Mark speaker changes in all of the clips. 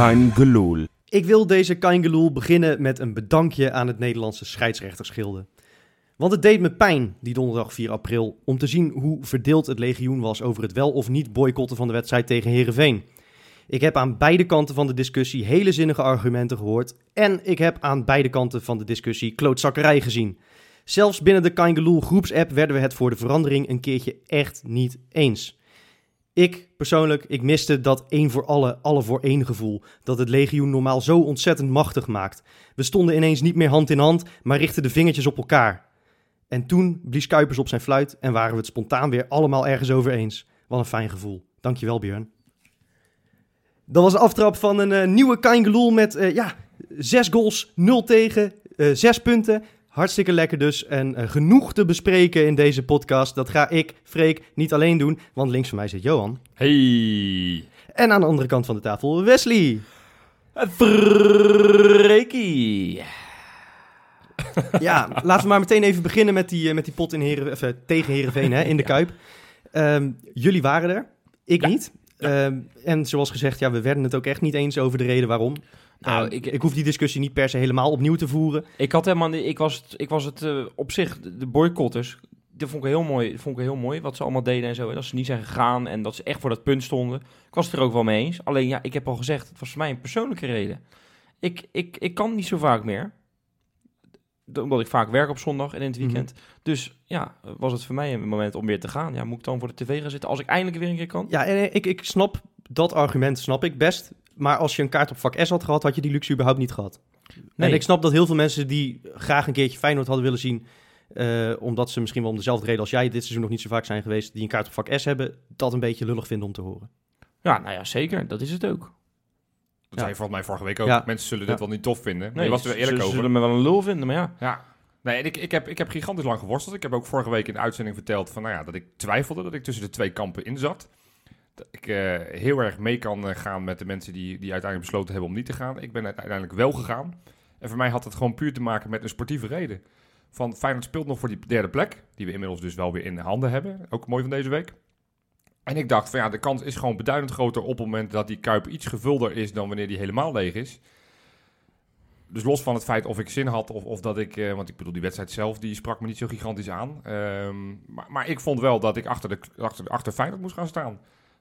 Speaker 1: Kein Geloel.
Speaker 2: Ik wil deze Kaingeloel beginnen met een bedankje aan het Nederlandse scheidsrechtersgilde. Want het deed me pijn, die donderdag 4 april, om te zien hoe verdeeld het legioen was over het wel of niet boycotten van de wedstrijd tegen Herenveen. Ik heb aan beide kanten van de discussie hele zinnige argumenten gehoord en ik heb aan beide kanten van de discussie klootzakkerij gezien. Zelfs binnen de Kaingeloel groepsapp werden we het voor de verandering een keertje echt niet eens. Ik persoonlijk, ik miste dat één voor alle, alle voor één gevoel. Dat het legioen normaal zo ontzettend machtig maakt. We stonden ineens niet meer hand in hand, maar richtten de vingertjes op elkaar. En toen blies Kuipers op zijn fluit en waren we het spontaan weer allemaal ergens over eens. Wat een fijn gevoel. Dankjewel Björn. Dat was de aftrap van een eh, nieuwe Kaingeloel met eh, ja, zes goals, nul tegen, eh, zes punten. Hartstikke lekker dus en eh, genoeg te bespreken in deze podcast. Dat ga ik, Freek, niet alleen doen, want links van mij zit Johan.
Speaker 3: Hey.
Speaker 2: En aan de andere kant van de tafel Wesley.
Speaker 3: Freekie.
Speaker 2: Ja, laten we maar meteen even beginnen met die, eh, met die pot in Heren, eh, tegen Herenveen hè, in de Kuip. Ehm, jullie waren er, ik
Speaker 3: Ja.
Speaker 2: niet. Ehm, en zoals gezegd, ja, we werden het ook echt niet eens over de reden waarom.
Speaker 3: Nou, ik-
Speaker 2: ik hoef die discussie niet per se helemaal opnieuw te voeren.
Speaker 3: Ik had helemaal ik was het, ik was het eh, op zich, de boycotters, dat vond ik heel mooi, dat vond ik heel mooi wat ze allemaal deden en zo. hè. Dat ze niet zijn gegaan en dat ze echt voor dat punt stonden. Ik was het er ook wel mee eens. Alleen ja, ik heb al gezegd, het was voor mij een persoonlijke reden. Ik, ik, ik kan niet zo vaak meer. Omdat ik vaak werk op zondag en in het
Speaker 2: Mhm.
Speaker 3: weekend. Dus ja, was het voor mij een moment om weer te gaan. Ja, moet ik dan voor de tv gaan zitten als ik eindelijk weer een keer kan?
Speaker 2: Ja, en eh, ik, ik snap dat argument, snap ik best. Maar als je een kaart op vak S had gehad, had je die luxe überhaupt niet gehad.
Speaker 3: Nee.
Speaker 2: En ik snap dat heel veel mensen die graag een keertje Feyenoord hadden willen zien... eh, omdat ze misschien wel om dezelfde reden als jij dit seizoen nog niet zo vaak zijn geweest... die een kaart op vak S hebben, dat een beetje lullig vinden om te horen.
Speaker 3: Ja, nou ja, zeker. Dat is het ook.
Speaker 4: Dat
Speaker 2: Ja.
Speaker 4: zei je volgens mij vorige week ook.
Speaker 2: Ja.
Speaker 4: Mensen zullen
Speaker 2: Ja.
Speaker 4: dit wel niet tof vinden. Maar
Speaker 3: Nee,
Speaker 4: je was er
Speaker 3: ze-
Speaker 4: eerlijk
Speaker 3: ze
Speaker 4: over.
Speaker 3: zullen me wel een lul vinden, maar ja.
Speaker 4: Ja. Nee, en ik, ik, heb, ik heb gigantisch lang geworsteld. Ik heb ook vorige week in de uitzending verteld van, nou ja, dat ik twijfelde dat ik tussen de twee kampen in zat. Ik eh, heel erg mee kan eh, gaan met de mensen die, die uiteindelijk besloten hebben om niet te gaan. Ik ben uiteindelijk wel gegaan. En voor mij had het gewoon puur te maken met een sportieve reden. Van Feyenoord speelt nog voor die derde plek, die we inmiddels dus wel weer in handen hebben. Ook mooi van deze week. En ik dacht van ja, de kans is gewoon beduidend groter op het moment dat die Kuip iets gevulder is dan wanneer die helemaal leeg is. Dus los van het feit of ik zin had of, of dat ik... eh, want ik bedoel, die wedstrijd zelf, die sprak me niet zo gigantisch aan. Ehm, maar, maar ik vond wel dat ik achter, de, achter, achter Feyenoord moest gaan staan.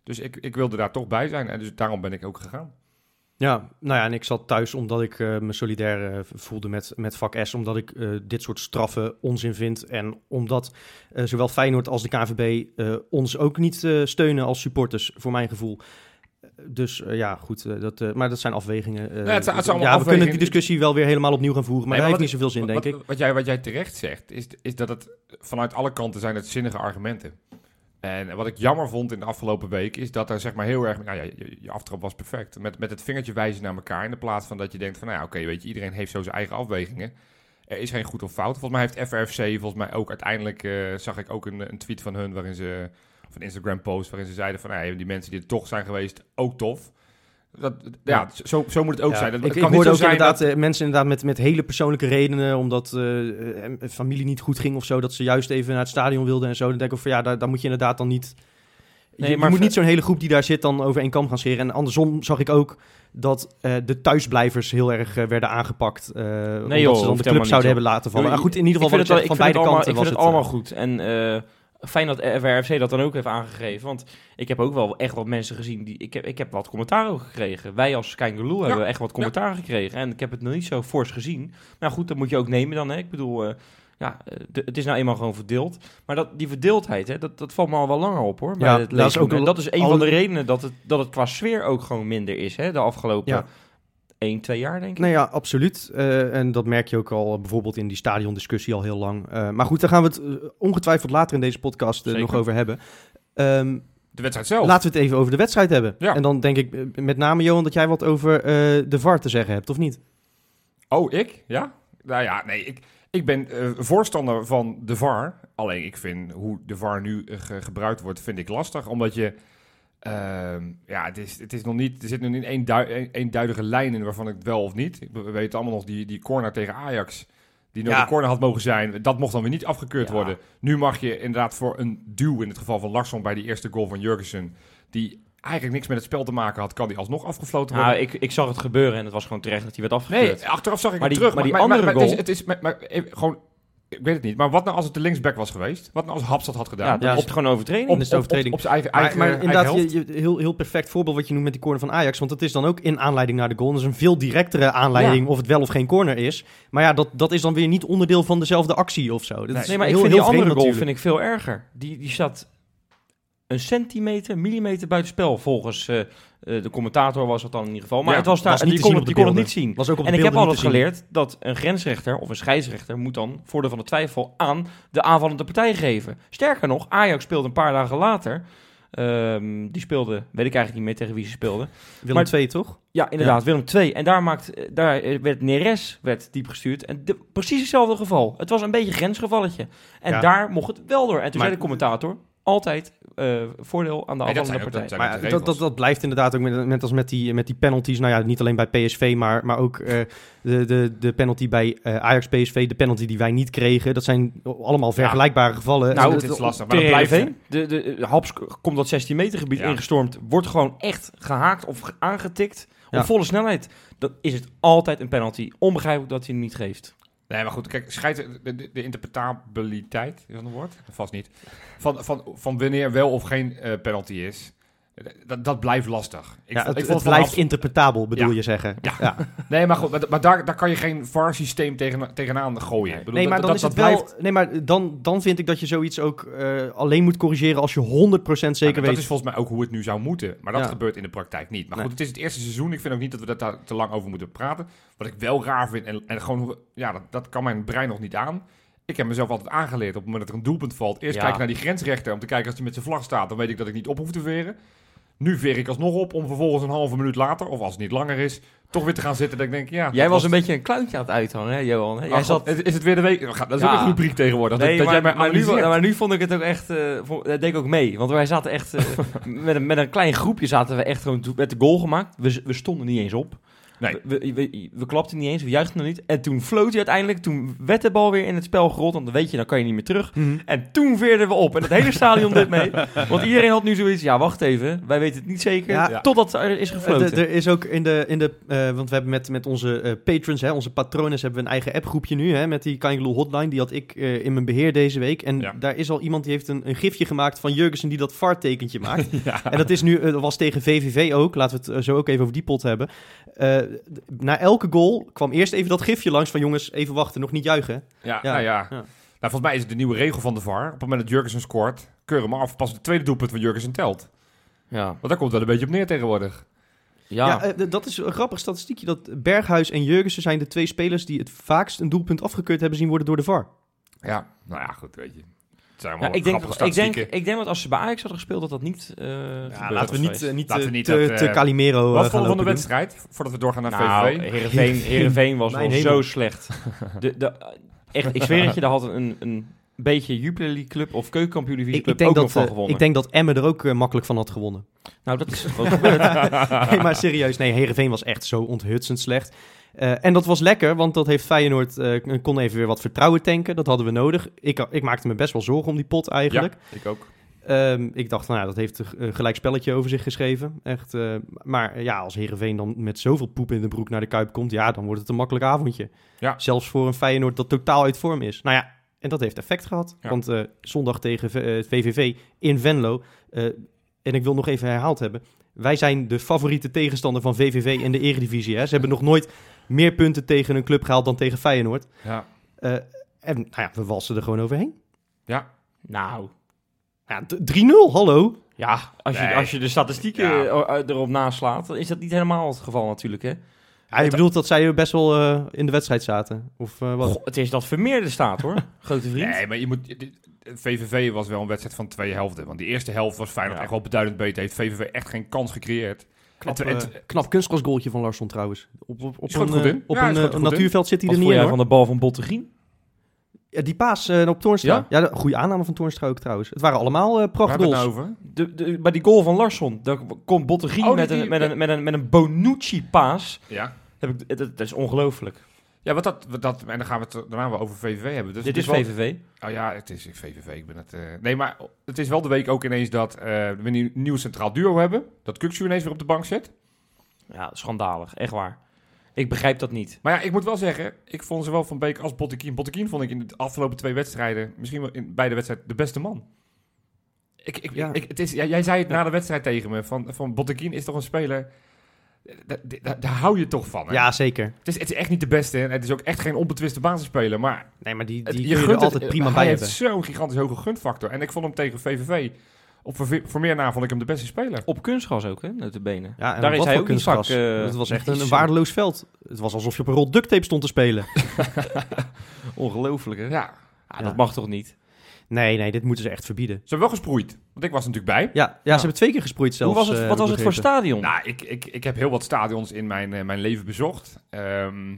Speaker 4: Dus ik, ik wilde daar toch bij zijn. En dus daarom ben ik ook gegaan.
Speaker 2: Ja, nou ja, en ik zat thuis omdat ik eh, me solidair eh, voelde met, met vak S. Omdat ik eh, dit soort straffen onzin vind. En omdat zowel Feyenoord als de KVB ons ook niet steunen als supporters, voor mijn gevoel. Dus ja, goed, dat, maar dat zijn afwegingen.
Speaker 4: Ja, het zijn- het zijn
Speaker 2: ja,
Speaker 4: allemaal
Speaker 2: we kunnen die discussie wel weer helemaal opnieuw gaan voeren. Maar
Speaker 4: Nee,
Speaker 2: dat heeft niet zoveel zin, denk
Speaker 4: wat,
Speaker 2: ik.
Speaker 4: Wat jij, wat jij terecht zegt, is, is dat het vanuit alle kanten zijn het zinnige argumenten. En wat ik jammer vond in de afgelopen week, is dat er zeg maar heel erg... Nou ja, je, aftrap was perfect. Met, met het vingertje wijzen naar elkaar. In de plaats van dat je denkt van, nou ja, oké, weet je, iedereen heeft zo zijn eigen afwegingen. Er is geen goed of fout. Volgens mij heeft FRFC, volgens mij ook uiteindelijk, eh, zag ik ook een, een tweet van hun waarin ze... Of een Instagram post waarin ze zeiden van, nou ja, die mensen die er toch zijn geweest, ook tof. Dat, ja, zo, zo moet het ook
Speaker 2: Ja,
Speaker 4: zijn. Dat,
Speaker 2: ik ik
Speaker 4: kan niet
Speaker 2: hoorde ook
Speaker 4: zijn
Speaker 2: inderdaad
Speaker 4: dat-
Speaker 2: eh, mensen inderdaad met, met hele persoonlijke redenen, omdat eh, familie niet goed ging of zo, dat ze juist even naar het stadion wilden en zo. Dan denk ik van ja, daar, daar moet je inderdaad dan niet... Je,
Speaker 3: Nee,
Speaker 2: je
Speaker 3: maar
Speaker 2: moet niet zo'n hele groep die daar zit dan over één kam gaan scheren. En andersom zag ik ook dat de thuisblijvers heel erg werden aangepakt. eh omdat
Speaker 3: joh,
Speaker 2: ze dan de club zouden hebben laten vallen. Maar goed, in ieder
Speaker 3: Ik
Speaker 2: geval
Speaker 3: vind
Speaker 2: wat
Speaker 3: het,
Speaker 2: ik
Speaker 3: wel-
Speaker 2: zeg,
Speaker 3: ik
Speaker 2: van beide kanten
Speaker 3: ik
Speaker 2: was
Speaker 3: het
Speaker 2: het...
Speaker 3: allemaal goed. En fijn dat FRFC dat dan ook heeft aangegeven. Want ik heb ook wel echt wat mensen gezien. Die, ik, heb, ik heb wat commentaar ook gekregen. Wij als Kijngeloel hebben echt wat commentaar gekregen. En ik heb het nog niet zo fors gezien. Maar goed, dat moet je ook nemen dan. Hè. Ik bedoel, eh, ja, eh, de- het is nou eenmaal gewoon verdeeld. Maar dat, die verdeeldheid, hè, dat, dat valt me al wel langer op hoor. Bij
Speaker 2: Ja,
Speaker 3: het
Speaker 2: dat is ook
Speaker 3: en dat is een
Speaker 2: al-
Speaker 3: van de redenen dat het, dat het qua sfeer ook gewoon minder is. Hè, de afgelopen
Speaker 2: Ja.
Speaker 3: 1, 2 jaar denk ik.
Speaker 2: Nee, ja, absoluut. Eh, en dat merk je ook al bijvoorbeeld in die stadiondiscussie al heel lang. Eh, maar goed, daar gaan we het eh, ongetwijfeld later in deze podcast nog over hebben. Ehm,
Speaker 4: De wedstrijd zelf.
Speaker 2: Laten we het even over de wedstrijd hebben.
Speaker 4: Ja.
Speaker 2: En dan denk ik met name, Johan, dat jij wat over de VAR te zeggen hebt, of niet?
Speaker 4: Oh, ik? Ja? Nou ja, nee, ik, ik ben voorstander van de VAR. Alleen ik vind hoe de VAR nu ge- gebruikt wordt, vind ik lastig. Omdat je, ehm, ja, het is, het is nog niet, er zit nog niet één dui- één- eenduidige lijn in waarvan ik het wel of niet. We we weten allemaal nog die, die corner tegen Ajax. Die nog
Speaker 2: Ja.
Speaker 4: een corner had mogen zijn. Dat mocht dan weer niet afgekeurd
Speaker 2: Ja.
Speaker 4: worden. Nu mag je inderdaad voor een duw, in het geval van Larsson bij die eerste goal van Jurgensen. Die eigenlijk niks met het spel te maken had, kan die alsnog afgesloten worden.
Speaker 3: Nou, ik, ik zag het gebeuren en het was gewoon terecht dat hij werd
Speaker 4: Nee,
Speaker 3: afgekeurd.
Speaker 4: achteraf zag ik
Speaker 3: Maar
Speaker 4: het
Speaker 3: die-
Speaker 4: terug.
Speaker 3: maar die andere
Speaker 4: het is,
Speaker 3: goal-
Speaker 4: het is maar, maar, even gewoon, ik weet het niet. Maar wat nou als het de linksback was geweest? Wat nou als Haps dat had gedaan?
Speaker 3: ja, dat
Speaker 2: Ja,
Speaker 3: is gewoon overtreding.
Speaker 4: op,
Speaker 2: is
Speaker 4: op, op,
Speaker 2: overtreding.
Speaker 4: op zijn eigen,
Speaker 2: Maar,
Speaker 4: eigen,
Speaker 2: maar
Speaker 4: eigen
Speaker 2: inderdaad,
Speaker 4: helft.
Speaker 2: je, je- heel, heel perfect voorbeeld wat je noemt met die corner van Ajax. Want het is dan ook in aanleiding naar de goal. Dat is een veel directere aanleiding of het wel of geen corner is. Maar ja, dat, dat is dan weer niet onderdeel van dezelfde actie of zo. Dat is
Speaker 3: nee, maar ik vind
Speaker 2: heel
Speaker 3: die andere goal
Speaker 2: natuurlijk.
Speaker 3: vind ik veel erger. Die, die zat een centimeter, millimeter buiten spel volgens eh, eh, de commentator was het dan in ieder geval. Maar
Speaker 2: Ja,
Speaker 3: het was daar,
Speaker 2: was
Speaker 3: die kon, die kon het niet zien.
Speaker 2: Was ook op
Speaker 3: En ik heb altijd
Speaker 2: te zien.
Speaker 3: geleerd dat een grensrechter of een scheidsrechter moet dan voordeel van de twijfel aan de aanvallende partij geven. Sterker nog, Ajax speelde een paar dagen later. ehm, die speelde, weet ik eigenlijk niet meer tegen wie ze speelde.
Speaker 2: Willem
Speaker 3: Maar-
Speaker 2: 2 toch?
Speaker 3: Ja, inderdaad, Willem II. En daar, maakt, eh, daar eh, werd Neres werd diep gestuurd. En de, precies hetzelfde geval. Het was een beetje een grensgevalletje. En
Speaker 2: Ja.
Speaker 3: daar mocht het wel door. En toen
Speaker 2: Maar-
Speaker 3: zei de commentator, altijd eh, voordeel aan de
Speaker 4: Nee, dat ook-
Speaker 3: partij.
Speaker 4: dat
Speaker 2: Maar dat, dat, dat blijft inderdaad ook met, net als met die, met die penalties. Nou ja, niet alleen bij PSV, maar, maar ook eh, de, de, de penalty bij eh, Ajax-PSV. De penalty die wij niet kregen. Dat zijn allemaal vergelijkbare gevallen.
Speaker 3: Nou,
Speaker 4: het
Speaker 2: dat-
Speaker 4: is lastig, maar dat blijft...
Speaker 3: Heerenveen, de, de, de Haps komt dat 16 meter gebied
Speaker 4: Ja.
Speaker 3: ingestormd. Wordt gewoon echt gehaakt of ge- aangetikt.
Speaker 2: Ja.
Speaker 3: Op volle snelheid. Dan is het altijd een penalty. Onbegrijpelijk dat hij hem niet geeft.
Speaker 4: Nee, maar goed, kijk, scheids, de, de, de interpretabiliteit, is dat een woord? Vast niet. Van, van, van wanneer wel of geen eh, penalty is, dat, dat blijft lastig. Ik
Speaker 2: ja, het,
Speaker 4: ik vond
Speaker 2: het blijft interpretabel, bedoel
Speaker 4: Ja.
Speaker 2: je zeggen.
Speaker 4: Ja.
Speaker 2: Ja.
Speaker 4: Nee, maar goed, maar, maar daar, daar kan je geen VAR-systeem tegen, tegenaan gooien. Ik bedoel,
Speaker 2: Nee, maar
Speaker 4: dat-
Speaker 2: dan
Speaker 4: dat-
Speaker 2: is
Speaker 4: dat
Speaker 2: het wel.
Speaker 4: blijft-
Speaker 2: Nee, maar dan, dan vind ik dat je zoiets ook eh, alleen moet corrigeren als je 100% zeker weet.
Speaker 4: Dat is volgens mij ook hoe het nu zou moeten. Maar dat gebeurt in de praktijk niet. Maar
Speaker 2: Nee.
Speaker 4: goed, het is het eerste seizoen. Ik vind ook niet dat we daar te lang over moeten praten. Wat ik wel raar vind, en, en gewoon, ja, dat, dat kan mijn brein nog niet aan. Ik heb mezelf altijd aangeleerd op het moment dat er een doelpunt valt. Eerst
Speaker 3: Ja.
Speaker 4: kijken naar die grensrechter om te kijken als hij met zijn vlag staat. Dan weet ik dat ik niet op hoef te veren. Nu veer ik alsnog op om vervolgens een halve minuut later, of als het niet langer is, toch weer te gaan zitten. Dat ik denk, ja.
Speaker 3: Jij was een beetje een kluintje aan het uithangen, hè, Johan? Hè? Jij zat...
Speaker 4: is, het weer de week? Dat is
Speaker 3: Ja.
Speaker 4: ook een rubriek tegenwoordig. dat,
Speaker 3: Nee,
Speaker 4: dat
Speaker 3: maar,
Speaker 4: jij
Speaker 3: maar, nu, maar nu vond ik het ook echt... eh, vond- dat deed ik ook mee. Want wij zaten echt... eh, met, een, met een klein groepje zaten we echt gewoon... met de goal gemaakt. We, we stonden niet eens op.
Speaker 4: Nee.
Speaker 3: We, we, we, we klapten niet eens. We juichten nog niet. En toen floot hij uiteindelijk. Toen werd de bal weer in het spel gerold. Want dan weet je, dan kan je niet meer terug.
Speaker 2: Mhm.
Speaker 3: En toen veerden we op. En het hele stadion deed mee. Want iedereen had nu zoiets... Ja, wacht even. Wij weten het niet zeker.
Speaker 2: Ja.
Speaker 3: Totdat er is
Speaker 2: Eh,
Speaker 3: gefloten.
Speaker 2: er is ook in de, in de eh, want we hebben met, met onze eh, patrons, hè, onze patronen, hebben we een eigen appgroepje nu, hè, met die Kangaloo hotline. Die had ik eh, in mijn beheer deze week. En
Speaker 4: Ja.
Speaker 2: daar is al iemand die heeft een, een gifje gemaakt van Jurgensen die dat VAR-tekentje maakt.
Speaker 4: Ja.
Speaker 2: En dat is nu, dat was tegen VVV ook. Laten we het zo ook even over die pot hebben. Eh, na elke goal kwam eerst even dat gifje langs van jongens, even wachten, nog niet juichen.
Speaker 4: Ja,
Speaker 2: Ja,
Speaker 4: nou ja.
Speaker 2: ja.
Speaker 4: Nou, volgens mij is het de nieuwe regel van de VAR. Op het moment dat Jurgensen scoort, keur hem af. Pas het tweede doelpunt van Jurgensen telt.
Speaker 3: ja.
Speaker 4: Want daar komt wel een beetje op neer tegenwoordig.
Speaker 3: Ja.
Speaker 2: Ja, eh, dat is een grappig statistiekje. Dat Berghuis en Jurgensen zijn de twee spelers die het vaakst een doelpunt afgekeurd hebben zien worden door de VAR.
Speaker 4: Ja, nou ja, goed, weet je.
Speaker 3: Ja, ik, denk, ik, denk, ik denk dat als ze bij Ajax hadden gespeeld, dat dat niet eh gebeurd
Speaker 2: laten we niet, eh, niet,
Speaker 4: Laten
Speaker 2: eh,
Speaker 4: we niet
Speaker 2: te,
Speaker 4: dat,
Speaker 2: te
Speaker 4: eh,
Speaker 2: Calimero eh,
Speaker 4: Wat
Speaker 2: gaan
Speaker 4: vonden we van de wedstrijd? Voordat we doorgaan naar
Speaker 3: Nou,
Speaker 4: VVV.
Speaker 3: Heerenveen, Heerenveen was wel
Speaker 2: hemel.
Speaker 3: zo slecht. De, de, echt, ik zweer het je, daar had een, een beetje Jupiler League club of keukenkampioen divisie
Speaker 2: Ik,
Speaker 3: club
Speaker 2: ik, denk
Speaker 3: ook nog
Speaker 2: dat,
Speaker 3: van
Speaker 2: eh,
Speaker 3: gewonnen.
Speaker 2: ik denk dat Emmen er ook eh, makkelijk van had gewonnen.
Speaker 3: Nou, dat is ook gebeurd.
Speaker 2: nee, maar serieus. Nee, Heerenveen was echt zo onthutsend slecht. Eh, en dat was lekker, want dat heeft Feyenoord... eh, kon even weer wat vertrouwen tanken. Dat hadden we nodig. Ik, ik maakte me best wel zorgen om die pot eigenlijk.
Speaker 4: Ja, ik ook.
Speaker 2: Ehm, ik dacht, nou ja, dat heeft een gelijk spelletje over zich geschreven. Echt, eh, maar ja, als Heerenveen dan met zoveel poep in de broek naar de Kuip komt... ja, dan wordt het een makkelijk avondje.
Speaker 4: Ja.
Speaker 2: Zelfs voor een Feyenoord dat totaal uit vorm is. Nou ja, en dat heeft effect gehad.
Speaker 4: Ja.
Speaker 2: Want zondag tegen eh, VVV in Venlo... en ik wil nog even herhaald hebben... wij zijn de favoriete tegenstander van VVV in de eredivisie. Hè? Ze hebben nog nooit meer punten tegen een club gehaald dan tegen Feyenoord.
Speaker 4: Ja.
Speaker 2: Eh, en nou ja, we walsen er gewoon overheen.
Speaker 4: Ja.
Speaker 3: nou,
Speaker 2: Ja, d- 3-0, hallo.
Speaker 3: ja, als je,
Speaker 4: Nee.
Speaker 3: als je de statistieken
Speaker 4: Ja.
Speaker 3: eh, eh, erop naslaat, dan is dat niet helemaal het geval natuurlijk, hè.
Speaker 2: Ja, je bedoelt dat zij best wel eh, in de wedstrijd zaten? Of wat?
Speaker 3: Goh, het is dat Vermeerde staat, hoor. Grote vriend.
Speaker 4: Nee, maar je moet... VVV was wel een wedstrijd van twee helften. Want die eerste helft was Feyenoord
Speaker 3: Ja.
Speaker 4: echt wel beduidend beter. Heeft VVV echt geen kans gecreëerd.
Speaker 2: Knap,
Speaker 4: en-
Speaker 2: eh, knap kunstgrasgoaltje van Larsson trouwens. Op, op, een,
Speaker 4: goed
Speaker 2: eh,
Speaker 4: in.
Speaker 2: op
Speaker 4: Ja, hij
Speaker 2: een
Speaker 4: schoot
Speaker 2: eh, natuurveld zit hij er niet in
Speaker 3: van de bal van Bottegien?
Speaker 2: Ja, die paas eh, op Toornstra. Ja, de goede aanname van Toornstra ook trouwens. Het waren allemaal uh,
Speaker 4: het
Speaker 2: prachtgoals.
Speaker 4: nou over?
Speaker 3: De, de, bij die goal van Larsson, daar komt Bottegien
Speaker 4: Oh,
Speaker 3: met,
Speaker 4: die-
Speaker 3: een, met, een, met, een, met een Bonucci-paas.
Speaker 4: Ja.
Speaker 3: Heb ik, dat, dat is ongelooflijk.
Speaker 4: Ja, wat dat, wat dat, en dan gaan we het daarna wel over VVV hebben. Dus
Speaker 3: Dit is
Speaker 4: wel-
Speaker 3: VVV.
Speaker 4: Oh ja, het is VVV. Ik ben het. eh, nee, maar het is wel de week ook ineens dat eh, we een nieuw centraal duo hebben. Dat Kuksu ineens weer op de bank zit.
Speaker 3: Ja, schandalig. Echt waar. Ik begrijp dat niet.
Speaker 4: Maar ja, ik moet wel zeggen, ik vond zowel Van Beek als Botteguin. Botteguin vond ik in de afgelopen twee wedstrijden, misschien wel in beide wedstrijden, de beste man. Ik, ik,
Speaker 2: Ja.
Speaker 4: ik, het is, ja, jij zei het na de wedstrijd tegen me, van, van Botteguin is toch een speler, daar, hou je toch van. Hè?
Speaker 2: Ja, zeker.
Speaker 4: Het, is, het is echt niet de beste en het is ook echt geen onbetwiste basisspeler, maar
Speaker 2: Nee, maar die,
Speaker 4: het-
Speaker 2: die
Speaker 4: je
Speaker 2: kun je
Speaker 4: gunt
Speaker 2: er
Speaker 4: het-
Speaker 2: altijd prima
Speaker 4: hij
Speaker 2: bij
Speaker 4: heeft
Speaker 2: hebben.
Speaker 4: zo'n gigantisch hoge gunfactor. En ik vond hem tegen VVV, op voor, meer na vond ik hem de beste speler.
Speaker 3: Op kunstgras ook, hè? De benen.
Speaker 2: Ja, en
Speaker 3: Daar is
Speaker 2: wat
Speaker 3: hij
Speaker 2: voor
Speaker 3: ook
Speaker 2: kunstgras.
Speaker 3: eh,
Speaker 2: het was echt een, waardeloos veld. Het was alsof je op een rol duct tape stond te spelen.
Speaker 3: Ongelooflijk, hè?
Speaker 4: Ja,
Speaker 3: Ah,
Speaker 2: Ja.
Speaker 3: Dat mag toch niet?
Speaker 2: Nee, nee, dit moeten ze echt verbieden.
Speaker 4: ze hebben wel gesproeid, want ik was natuurlijk bij.
Speaker 2: Ja, ja, ze hebben twee keer gesproeid zelfs.
Speaker 3: Hoe was het,
Speaker 2: eh,
Speaker 3: wat was het voor
Speaker 2: begrepen.
Speaker 3: stadion?
Speaker 4: Nou, ik, ik, ik heb heel wat stadions in mijn, eh, mijn leven bezocht. Ehm,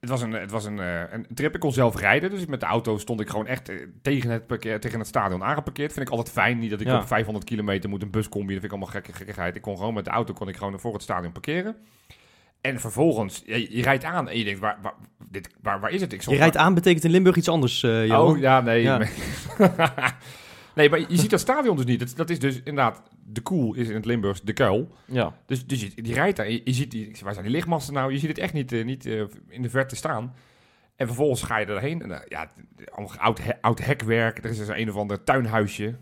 Speaker 4: het was, een, het was een, eh, een trip. Ik kon zelf rijden. Dus met de auto stond ik gewoon echt eh, tegen, het parkeer, tegen het stadion aangeparkeerd. Vind ik altijd fijn. Niet dat ik
Speaker 3: Ja.
Speaker 4: op 500 kilometer moet een bus combi. Dat vind ik allemaal gekke, gekkigheid. Ik kon gewoon met de auto kon ik gewoon voor het stadion parkeren. En vervolgens, je, je rijdt aan en je denkt, waar, waar, dit, waar, waar is het? Ik
Speaker 2: Je rijdt aan betekent in Limburg iets anders, eh Johan.
Speaker 4: Oh, ja, nee.
Speaker 2: Ja.
Speaker 4: nee, maar je ziet dat stadion dus niet. Dat, dat is dus inderdaad, de koel is in het Limburgs de kuil.
Speaker 3: Ja.
Speaker 4: Dus, dus je, die rijdt daar, je, je ziet die, waar zijn die lichtmasten nou? Je ziet het echt niet, eh, niet eh, in de verte staan. En vervolgens ga je erheen. En, ja, oud, he- oud hekwerk. Er is dus een of ander tuinhuisje.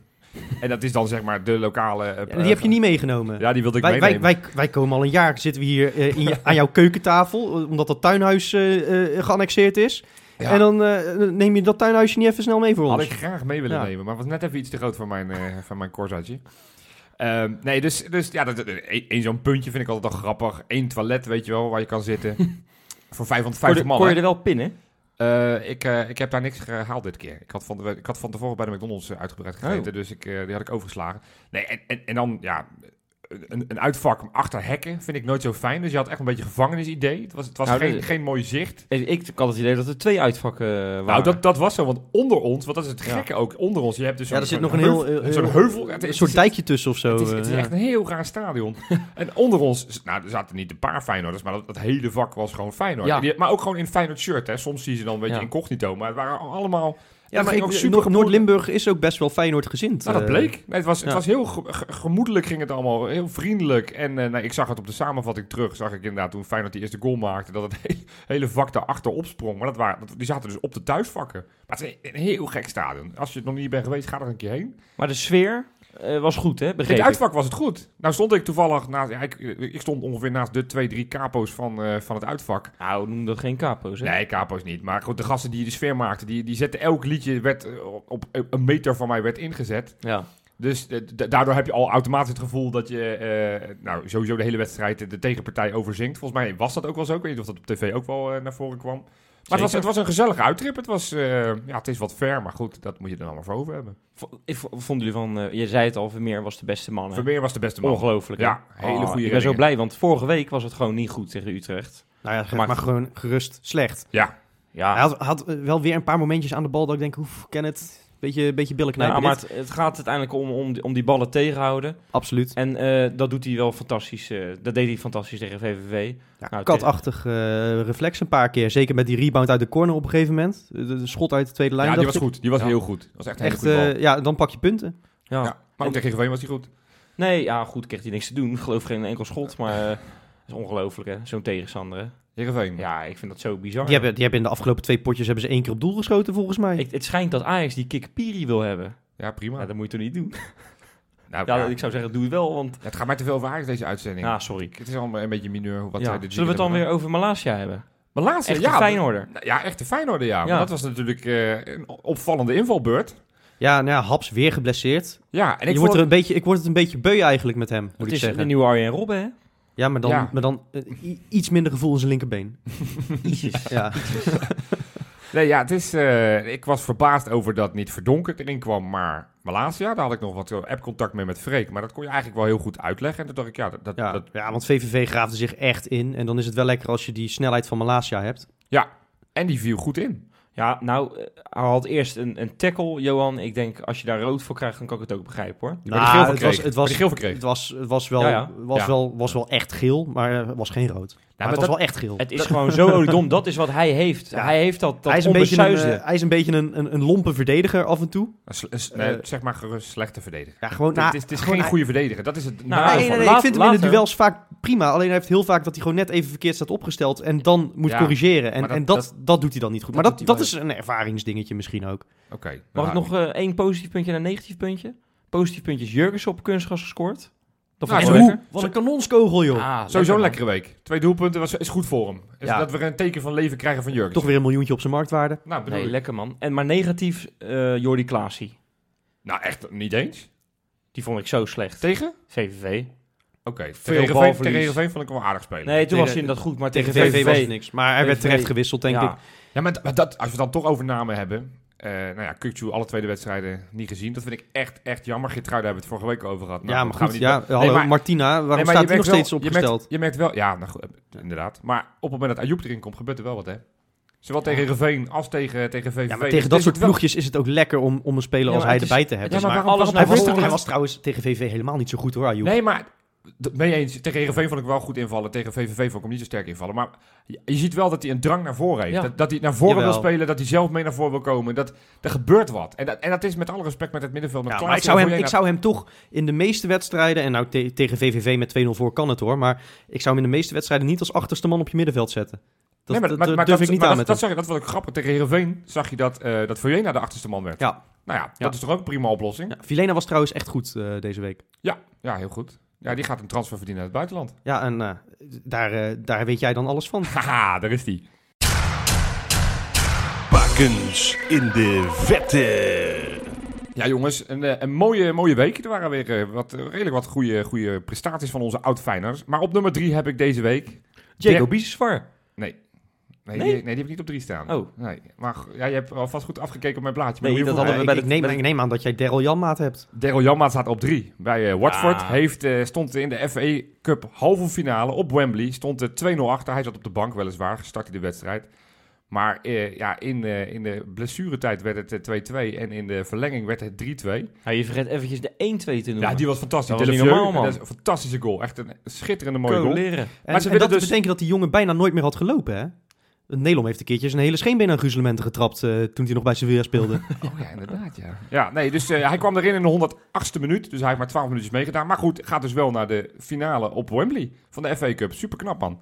Speaker 4: En dat is dan zeg maar de lokale... eh,
Speaker 2: Ja, die heb je niet meegenomen.
Speaker 4: Ja, die wilde ik
Speaker 2: wij, wij,
Speaker 4: meenemen.
Speaker 2: wij, wij komen al een jaar, zitten we hier eh, in je- aan jouw keukentafel, omdat dat tuinhuis eh, eh, geannexeerd is.
Speaker 4: Ja.
Speaker 2: En dan eh, neem je dat tuinhuisje niet even snel mee voor
Speaker 4: Had
Speaker 2: ons.
Speaker 4: ik graag mee willen
Speaker 2: Ja.
Speaker 4: nemen, maar was net even iets te groot voor mijn, eh van mijn. Ehm, nee, dus, dus ja, dat- één zo'n puntje vind ik altijd al grappig. Eén toilet, weet je wel, waar je kan zitten. voor 550
Speaker 3: Kon
Speaker 4: man.
Speaker 3: je
Speaker 4: hè?
Speaker 3: er wel pinnen?
Speaker 4: Eh, ik, eh, ik heb daar niks gehaald dit keer. Ik had van, de, ik had van tevoren bij de McDonald's eh, uitgebreid gegeten,
Speaker 3: Oh.
Speaker 4: dus ik, die had ik overgeslagen. Nee, en, en, en dan, ja, een, een uitvak achter hekken vind ik nooit zo fijn. Dus je had echt een beetje gevangenisidee. Het was, het was
Speaker 3: Nou,
Speaker 4: geen,
Speaker 3: de-
Speaker 4: geen mooi zicht.
Speaker 3: Ik, ik had het idee dat er twee uitvakken eh, waren.
Speaker 4: Nou, dat, dat was zo, want onder ons, want dat is het
Speaker 3: Ja.
Speaker 4: gekke ook, onder ons, je hebt dus
Speaker 2: Ja,
Speaker 4: zo'n
Speaker 2: er zit nog een heel,
Speaker 4: heuvel- zo'n
Speaker 2: heel-
Speaker 4: heuvel. Het
Speaker 2: een soort dijkje tussen of zo.
Speaker 4: Het is,
Speaker 2: eh,
Speaker 4: het is
Speaker 2: ja.
Speaker 4: echt een heel raar stadion. en onder ons, nou, er zaten niet een paar Feyenoorders, maar dat, dat hele vak was gewoon Feyenoord.
Speaker 3: Ja.
Speaker 4: Die- maar ook gewoon in Feyenoord shirt, hè. Soms zie je ze dan een beetje
Speaker 3: Ja.
Speaker 4: incognito, maar het waren allemaal...
Speaker 2: Ja, maar ik,
Speaker 4: super.
Speaker 2: Noord-Limburg is ook best wel Feyenoord gezind.
Speaker 4: Nou, dat
Speaker 2: eh.
Speaker 4: bleek. Nee, het was, het
Speaker 3: ja.
Speaker 4: was heel ge- ge- gemoedelijk ging het allemaal, heel vriendelijk. En eh, nou, ik zag het op de samenvatting terug, zag ik inderdaad toen Feyenoord die eerste goal maakte, dat het hele, hele vak daarachter opsprong. Maar dat waren, dat, die zaten dus op de thuisvakken. Maar het is een, een heel gek stadion. Als je het nog niet bent geweest, ga er een keer heen.
Speaker 3: Maar de sfeer eh, was goed, hè? Begreep
Speaker 4: het uitvak was het goed. Nou stond ik toevallig naast, ja, ik, ik stond ongeveer naast de twee, drie capo's van, eh, van het uitvak.
Speaker 3: Nou, noem dat geen capo's, hè?
Speaker 4: Nee, capo's niet. Maar goed, de gasten die de sfeer maakten, die, die zetten elk liedje, werd eh, op, op een meter van mij werd ingezet.
Speaker 3: Ja.
Speaker 4: Dus daardoor heb je al automatisch het gevoel dat je nou, sowieso de hele wedstrijd de, tegenpartij overzingt. Volgens mij was dat ook wel zo. Ik weet niet of dat op tv ook wel naar voren kwam. Maar het was, het was een gezellige uittrip. Het, was, eh, ja, het is wat ver, maar goed, dat moet je er allemaal voor over hebben.
Speaker 3: V- Ik v- vonden jullie van... eh, je zei het al, Vermeer was de beste man, hè?
Speaker 4: Vermeer was de beste man.
Speaker 3: Ongelooflijk, hè?
Speaker 4: Ja, hele
Speaker 3: Oh,
Speaker 4: goede
Speaker 3: Ik ben zo blij, want vorige week was het gewoon niet goed tegen Utrecht.
Speaker 2: Nou ja, maar gewoon gerust slecht.
Speaker 4: Ja,
Speaker 3: Ja,
Speaker 2: Hij had, had eh, wel weer een paar momentjes aan de bal dat ik denk, oef, ken het. Beetje, beetje billen knijpen
Speaker 3: ja maar het, het gaat uiteindelijk om, om, die, om die ballen tegenhouden.
Speaker 2: Absoluut.
Speaker 3: En eh, dat doet hij wel fantastisch. eh, dat deed hij fantastisch tegen VVV.
Speaker 2: Ja,
Speaker 3: Nou,
Speaker 2: katachtig eh, reflex een paar keer. Zeker met die rebound uit de corner op een gegeven moment. De, de schot uit de tweede lijn.
Speaker 4: ja die was
Speaker 2: ik.
Speaker 4: goed. Die was
Speaker 3: Ja.
Speaker 4: heel goed. Dat was echt een hele
Speaker 2: Echt,
Speaker 4: goede bal.
Speaker 2: eh, ja, dan pak je punten.
Speaker 3: Ja.
Speaker 4: Ja, maar ook tegen Heerenveen was hij goed.
Speaker 3: Nee, ja, goed, kreeg hij niks te doen. Ik geloof geen enkel schot, maar eh, dat is ongelooflijk, hè? Zo'n tegenstander, hè?
Speaker 4: Heerenveen.
Speaker 3: Ja, ik vind dat zo bizar.
Speaker 2: Die hebben, die hebben in de afgelopen twee potjes hebben ze één keer op doel geschoten volgens mij.
Speaker 3: Ik, het schijnt dat Ajax die Kikpiri wil hebben.
Speaker 4: Ja, prima.
Speaker 3: Ja, dat moet je toch niet doen?
Speaker 4: nou,
Speaker 3: Ja,
Speaker 4: ja,
Speaker 3: ik zou zeggen, doe het wel, want...
Speaker 4: het gaat mij te veel over Ajax deze uitzending.
Speaker 3: Ja, sorry.
Speaker 4: Het is allemaal een beetje mineur wat
Speaker 3: Ja.
Speaker 4: zij dit
Speaker 3: Zullen we het dan weer over Malaysia hebben?
Speaker 4: hebben. Maar laatst,
Speaker 3: Echt
Speaker 4: ja,
Speaker 3: een Feyenoorder.
Speaker 4: Nou Ja, echt de Feyenoorder, ja.
Speaker 3: Ja.
Speaker 4: Maar dat was natuurlijk eh, een opvallende invalbeurt.
Speaker 2: Ja, nou ja, Haps weer geblesseerd.
Speaker 4: Ja, en ik
Speaker 2: je wordt er een beetje, ik word het een beetje beu eigenlijk met hem, moet
Speaker 3: Het
Speaker 2: ik
Speaker 3: is
Speaker 2: zeggen.
Speaker 3: de nieuwe Arjen Robben, hè?
Speaker 2: Ja, maar dan,
Speaker 4: Ja.
Speaker 2: Maar dan eh, iets minder gevoel in zijn linkerbeen. ja.
Speaker 4: Nee, ja, het is... eh, ik was verbaasd over dat niet Verdonken erin kwam, maar Malaysia. Daar had ik nog wat eh, app-contact mee met Freek. Maar dat kon je eigenlijk wel heel goed uitleggen. En toen dacht ik, ja, dat... dat,
Speaker 2: Ja,
Speaker 4: dat-
Speaker 2: ja, want VVV graafde zich echt in. En dan is het wel lekker als je die snelheid van Malasia hebt.
Speaker 4: en die viel goed in.
Speaker 3: Ja, nou, eh, hij had eerst een, een tackle, Johan. Ik denk, als je daar rood voor krijgt, dan kan ik het ook begrijpen, hoor.
Speaker 4: Nou,
Speaker 2: het was, het was, het was, het was, wel,
Speaker 3: Ja, ja.
Speaker 2: Was,
Speaker 4: Ja.
Speaker 2: Wel, was wel echt geel, maar het was geen rood. Maar
Speaker 3: maar
Speaker 2: het was
Speaker 3: dat-
Speaker 2: wel echt geel.
Speaker 3: Het is gewoon zo oliedom. Dat is wat hij heeft.
Speaker 2: Ja.
Speaker 3: Hij heeft dat, dat
Speaker 2: hij, is een beetje een, eh, hij is een beetje een, een, een lompe verdediger af en toe.
Speaker 4: Nee,
Speaker 2: Eh,
Speaker 4: zeg maar gerust slechte verdediger.
Speaker 2: Ja, gewoon,
Speaker 4: Het-
Speaker 2: nou,
Speaker 4: het is, het is
Speaker 2: gewoon
Speaker 4: geen goede verdediger. Dat is het.
Speaker 3: Nou,
Speaker 2: Nee, ik vind hem in de duels vaak prima. Alleen hij heeft heel vaak dat hij gewoon net even verkeerd staat opgesteld en dan moet
Speaker 4: Ja,
Speaker 2: corrigeren. En,
Speaker 4: dat-
Speaker 2: en dat,
Speaker 4: dat-
Speaker 2: dat, doet hij dan niet goed.
Speaker 4: dat
Speaker 2: Maar dat, dat is een ervaringsdingetje misschien ook.
Speaker 4: Oké.
Speaker 3: Mag ik nog eh, één positief puntje en een negatief puntje? Positief puntje is Jurgens op kunstgras gescoord. Dat
Speaker 4: Nou,
Speaker 2: En hoe? Wat een kanonskogel, joh.
Speaker 3: Ah,
Speaker 4: Sowieso
Speaker 3: lekker,
Speaker 4: een lekkere week. Twee doelpunten was, is goed voor hem. Is
Speaker 2: Ja.
Speaker 4: Dat we een teken van leven krijgen van Jurgen.
Speaker 2: Toch weer een miljoentje op zijn marktwaarde.
Speaker 4: Nou,
Speaker 3: Nee,
Speaker 4: ik.
Speaker 3: lekker man. En maar negatief, eh Jordi Klaasie.
Speaker 4: nou, echt niet eens.
Speaker 3: Die vond ik zo slecht.
Speaker 4: Tegen?
Speaker 3: VVV.
Speaker 4: Oké.
Speaker 3: Veel
Speaker 4: Tegen Heerenveen- vond ik hem wel aardig spelen.
Speaker 3: Nee, toen
Speaker 2: Tegen-
Speaker 3: was hij inderdaad goed, maar
Speaker 2: Tegen
Speaker 3: tegen,
Speaker 2: VVV was niks. Maar hij werd terecht gewisseld, denk
Speaker 3: ja.
Speaker 2: ik.
Speaker 4: Ja, maar, maar dat, als we dan toch over namen hebben. Eh nou ja, Kukcu alle tweede wedstrijden niet gezien. Dat vind ik echt, echt jammer. Geertruiden hebben we het vorige week over gehad. Nou,
Speaker 2: ja,
Speaker 4: dat
Speaker 2: maar goed.
Speaker 4: we niet
Speaker 2: Ja,
Speaker 4: Nee,
Speaker 2: hallo,
Speaker 4: maar-
Speaker 2: Martina, waarom
Speaker 4: Nee, maar
Speaker 2: staat hij nog steeds
Speaker 4: je
Speaker 2: opgesteld?
Speaker 4: merkt, je merkt wel, ja, nou, goed, eh, inderdaad. Maar op het moment dat Ayoub erin komt, gebeurt er wel wat, hè? Zowel tegen Heerenveen als tegen, tegen VVV.
Speaker 2: Ja, maar
Speaker 4: Dus
Speaker 2: tegen dat
Speaker 4: er
Speaker 2: soort ploegjes is het ook lekker om, om een speler
Speaker 3: Ja,
Speaker 2: als hij
Speaker 3: is-
Speaker 2: erbij te hebben.
Speaker 4: Ja, maar
Speaker 2: Maar
Speaker 4: waarom-
Speaker 3: alles
Speaker 2: hij, was, hij was trouwens tegen VV helemaal niet zo goed hoor, Ayoub.
Speaker 4: Nee, maar mee eens. Tegen Heerenveen vond ik wel goed invallen. Tegen VVV vond ik hem niet zo sterk invallen. Maar je, je ziet wel dat hij een drang naar voren heeft.
Speaker 3: Ja.
Speaker 4: Dat, dat hij naar voren wil spelen, dat hij zelf mee naar voren wil komen. Dat, er gebeurt wat. En dat, en dat is met alle respect met het middenveld. Met
Speaker 2: Ja, maar
Speaker 4: Klaassen
Speaker 2: ik zou, hem, ik zou hem toch in de meeste wedstrijden, en nou te- tegen VVV met 2-0 voor kan het hoor, maar ik zou hem in de meeste wedstrijden niet als achterste man op je middenveld zetten. Dat,
Speaker 4: Nee, maar,
Speaker 2: dat,
Speaker 4: maar,
Speaker 2: dat
Speaker 4: maar
Speaker 2: durf
Speaker 4: dat,
Speaker 2: ik niet
Speaker 4: maar
Speaker 2: aan
Speaker 4: dat,
Speaker 2: met
Speaker 4: dat, zag je, dat vond ik grappig. Tegen Heerenveen zag je dat, eh dat de achterste man werd.
Speaker 2: Ja.
Speaker 4: Nou ja,
Speaker 2: Ja.
Speaker 4: dat is toch ook een prima oplossing?
Speaker 2: Ja, Vilena was trouwens echt goed eh, deze week.
Speaker 4: Ja, ja, heel goed. Ja, die gaat een transfer verdienen uit het buitenland.
Speaker 2: Ja, en eh, daar, eh, daar weet jij dan alles van.
Speaker 4: Haha, daar is die.
Speaker 1: Bakens in de vette.
Speaker 4: Ja, jongens, een, eh, een mooie, mooie week. Er waren weer wat, redelijk wat goede, goede prestaties van onze oud-Fijners. Maar op nummer drie heb ik deze week...
Speaker 3: Jacob
Speaker 4: Dirk-
Speaker 3: Biseswar.
Speaker 4: Nee. Nee,
Speaker 3: Nee?
Speaker 4: Die, nee, die heb ik niet op drie staan.
Speaker 3: Oh.
Speaker 4: Nee. Maar ja, je hebt alvast goed afgekeken op mijn blaadje.
Speaker 3: Nee,
Speaker 4: Maar
Speaker 3: dat hadden we bij
Speaker 2: ik, neem, ik neem aan dat jij Daryl Janmaat hebt.
Speaker 4: Daryl Janmaat staat op drie bij eh, Watford.
Speaker 3: Ah.
Speaker 4: Heeft, eh, stond in de FA Cup halve finale op Wembley. Stond er 2-0 achter. Hij zat op de bank weliswaar. Startte de wedstrijd. Maar eh, ja, in, eh, in de blessuretijd werd het eh, 2-2. En in de verlenging werd het 3-2.
Speaker 3: Ja, je vergeet eventjes de 1-2 te noemen.
Speaker 4: Ja, die was fantastisch.
Speaker 3: Dat was normaal, man.
Speaker 4: Dat is een fantastische goal. Echt een schitterende mooie goal.
Speaker 3: leren.
Speaker 2: En,
Speaker 4: Maar ze
Speaker 2: en
Speaker 4: willen
Speaker 2: dat
Speaker 4: dus-
Speaker 2: betekent dat die jongen bijna nooit meer had gelopen, hè? Nelom heeft een keertje zijn hele scheenbeen aan gruzelementen getrapt eh, toen hij nog bij Sevilla speelde.
Speaker 4: Oh ja, inderdaad, ja. Ja, nee, dus eh, hij kwam erin in de 108ste minuut. Dus hij heeft maar 12 minuutjes meegedaan. Maar goed, gaat dus wel naar de finale op Wembley van de FA Cup. Super knap, man.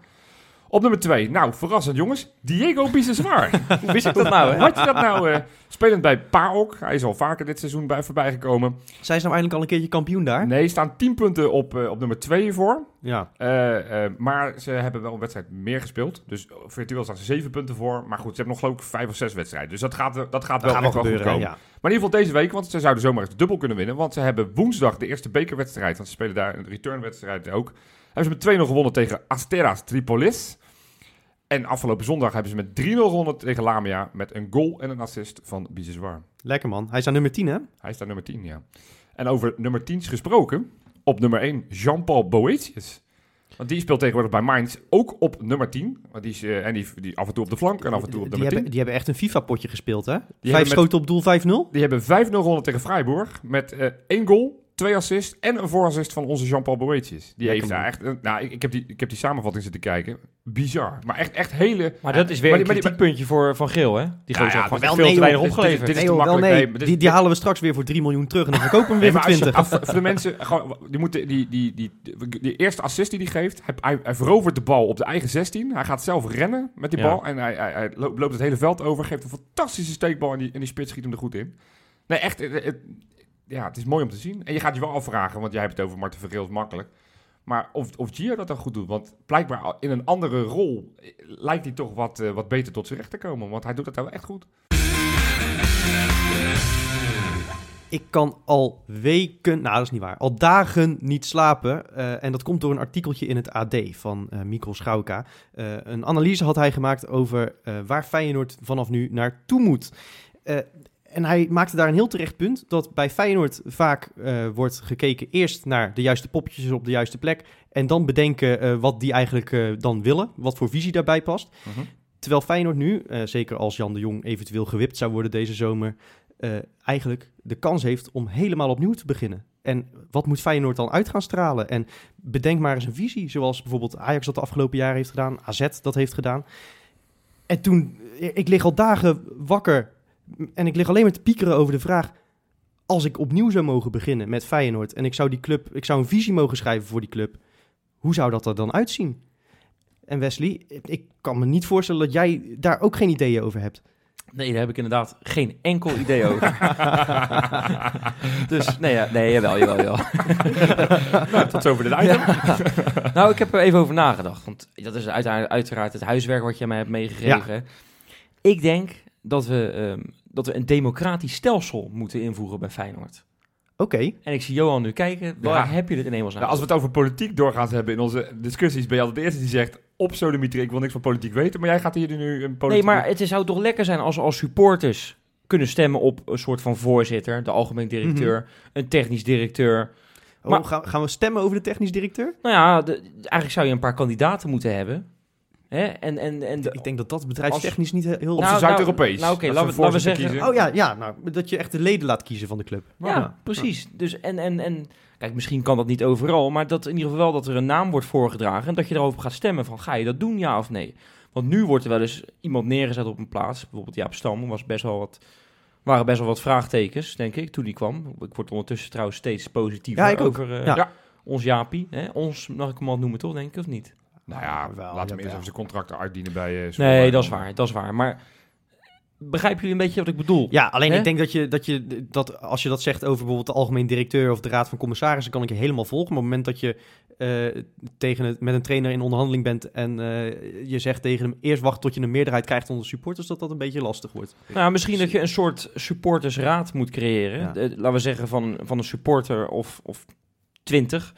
Speaker 4: Op nummer 2, nou, verrassend jongens, Diego Biseswar.
Speaker 3: Hoe wist ik dat nou, hè?
Speaker 4: Had je dat nou, eh, spelend bij PAOK. Hij is al vaker dit seizoen bij, voorbij gekomen.
Speaker 2: Zijn ze nou eindelijk al een keertje kampioen daar?
Speaker 4: Nee, staan 10 punten op, eh, op nummer 2 voor.
Speaker 2: Ja.
Speaker 4: Eh, eh, maar ze hebben wel een wedstrijd meer gespeeld. Dus virtueel staan ze 7 punten voor. Maar goed, ze hebben nog geloof ik 5 of 6 wedstrijden. Dus dat gaat, dat gaat
Speaker 2: Dat
Speaker 4: wel,
Speaker 2: gaat wel
Speaker 4: echt wel goed
Speaker 2: gebeuren,
Speaker 4: komen.
Speaker 2: ja.
Speaker 4: Maar in ieder geval deze week, want ze zouden zomaar eens de dubbel kunnen winnen. Want ze hebben woensdag de eerste bekerwedstrijd, want ze spelen daar een returnwedstrijd ook. Hebben ze met 2-0 gewonnen tegen Asteras Tripolis. En afgelopen zondag hebben ze met 3-0 gewonnen tegen Lamia met een goal en een assist van Biseswar.
Speaker 2: Lekker man. Hij is aan nummer 10, hè?
Speaker 4: Hij staat nummer 10, ja. En over nummer 10 gesproken, op nummer 1 Jean-Paul Boetius. Want die speelt tegenwoordig bij Mainz ook op nummer 10. Want die is, eh, en die, die af en toe op de flank en af en toe op
Speaker 2: die,
Speaker 4: nummer 10.
Speaker 2: hebben, die hebben echt een FIFA-potje gespeeld, hè?
Speaker 4: hebben
Speaker 2: Vijf schoten op doel, 5-0.
Speaker 4: Die hebben 5-0 gewonnen tegen Freiburg. Met eh één goal, twee assists en een voorassist van onze Jean-Paul Boetius. Die
Speaker 2: Lekker
Speaker 4: heeft daar echt... nou, ik, ik, heb die, ik heb die samenvatting zitten kijken. Bizar. Maar echt, echt hele...
Speaker 3: Maar dat is weer
Speaker 4: Maar
Speaker 3: een
Speaker 4: die- maar
Speaker 3: kritiekpuntje voor Van Geel, hè? Die
Speaker 4: Ja,
Speaker 3: gozer
Speaker 4: ja,
Speaker 3: heeft gewoon veel
Speaker 2: nee,
Speaker 3: te weinig.
Speaker 4: Dit-
Speaker 3: opgeleverd.
Speaker 4: dit is
Speaker 2: nee,
Speaker 4: te
Speaker 2: joh, wel
Speaker 4: makkelijk.
Speaker 2: nee.
Speaker 4: Nee, maar dit-
Speaker 2: die, die halen we straks weer voor 3 miljoen terug en dan verkopen we hem weer voor
Speaker 4: als je-
Speaker 2: 20.
Speaker 4: af- voor de mensen, gewoon, die, moeten, die, die, die, die, die eerste assist die hij geeft, hij, hij, hij verovert de bal op de eigen 16. Hij gaat zelf rennen met die
Speaker 3: Ja.
Speaker 4: bal en hij, hij, hij loopt, loopt het hele veld over, geeft een fantastische steekbal en die, en die spits schiet hem er goed in. Nee, echt, het, het- ja, het is mooi om te zien. En je gaat je wel afvragen, want jij hebt het over Marten Vergeel, is makkelijk. Maar of, of Gio dat dan goed doet, want blijkbaar in een andere rol eh, lijkt hij toch wat, eh, wat beter tot zijn recht te komen, want hij doet het wel echt goed.
Speaker 2: Ik kan al weken, nou dat is niet waar, al dagen niet slapen. Eh, en dat komt door een artikeltje in het AD van eh Mikkel Schauka. Eh, een analyse had hij gemaakt over waar Feyenoord vanaf nu naartoe moet. En hij maakte daar een heel terecht punt dat bij Feyenoord vaak eh, wordt gekeken eerst naar de juiste poppetjes op de juiste plek. En dan bedenken eh, wat die eigenlijk eh, dan willen, wat voor visie daarbij past. Terwijl Feyenoord nu, zeker als Jan de Jong eventueel gewipt zou worden deze zomer, eigenlijk de kans heeft om helemaal opnieuw te beginnen. En wat moet Feyenoord dan uit gaan stralen? En bedenk maar eens een visie, zoals bijvoorbeeld Ajax dat de afgelopen jaren heeft gedaan, AZ dat heeft gedaan. En toen, ik lig al dagen wakker en ik lig alleen maar te piekeren over de vraag, als ik opnieuw zou mogen beginnen met Feyenoord en ik zou die club, ik zou een visie mogen schrijven voor die club, hoe zou dat er dan uitzien? En Wesley, ik kan me niet voorstellen dat jij daar ook geen ideeën over hebt.
Speaker 3: Nee, daar heb ik inderdaad geen enkel idee over. dus nee, ja, nee, jawel, jawel, jawel.
Speaker 4: Nou, tot zover dit item.
Speaker 3: Nou, ik heb er even over nagedacht. Want dat is uiteraard het huiswerk wat je mij hebt meegegeven. Ik denk dat we, ehm, dat we een democratisch stelsel moeten invoegen bij Feyenoord.
Speaker 2: Oké,
Speaker 3: En ik zie Johan nu kijken, waar
Speaker 4: Ja.
Speaker 3: heb je dit in hemelsnaam?
Speaker 4: Nou, als we het over politiek doorgaans hebben in onze discussies, ben je altijd de eerste die zegt op sodemieter, ik wil niks van politiek weten, maar jij gaat hier nu een politiek...
Speaker 3: Nee, maar het zou toch lekker zijn als we als supporters kunnen stemmen op een soort van voorzitter, de algemeen directeur, een technisch directeur.
Speaker 2: oh,
Speaker 3: Maar-
Speaker 2: gaan, gaan we stemmen over de technisch directeur?
Speaker 3: Nou ja, de- eigenlijk zou je een paar kandidaten moeten hebben. Hè? En, en, en de-
Speaker 2: Ik denk dat dat bedrijfstechnisch niet heel...
Speaker 4: Of
Speaker 3: Nou,
Speaker 4: Zuid-Europees.
Speaker 3: nou, oké,
Speaker 4: Dat
Speaker 3: laten we- zeggen-
Speaker 4: kiezen.
Speaker 2: Oh ja, ja nou, dat je echt de leden laat kiezen van de club.
Speaker 3: Ja, precies. Dus en, en, en kijk, misschien kan dat niet overal, maar dat in ieder geval wel dat er een naam wordt voorgedragen en dat je erover gaat stemmen van ga je dat doen, ja of nee. Want nu wordt er wel eens iemand neergezet op een plaats, bijvoorbeeld Jaap Stam, was best wel wat, waren best wel wat vraagtekens, denk ik, toen die kwam. Ik word ondertussen trouwens steeds positiever
Speaker 2: Ja, ik ook.
Speaker 3: over eh,
Speaker 2: Ja.
Speaker 4: Ja.
Speaker 3: ons Jaapie. Hè? Ons, mag ik hem al noemen toch, denk ik, of niet?
Speaker 4: Nou ja,
Speaker 2: Wel,
Speaker 4: laat hem eerst even zijn contract uitdienen bij... eh,
Speaker 3: Nee, dat is waar, dat is waar. Maar begrijpen jullie een beetje wat ik bedoel?
Speaker 2: Ja, alleen ik denk dat je, dat je dat als je dat zegt over bijvoorbeeld de algemeen directeur of de raad van commissarissen, kan ik je helemaal volgen. Maar op het moment dat je eh, tegen het, met een trainer in onderhandeling bent en eh, je zegt tegen hem eerst wachten tot je een meerderheid krijgt onder supporters, dat dat een beetje lastig wordt.
Speaker 3: Nou, misschien dat je een soort supportersraad moet creëren.
Speaker 2: Ja.
Speaker 3: Laten we zeggen van, van een supporter of, of 20.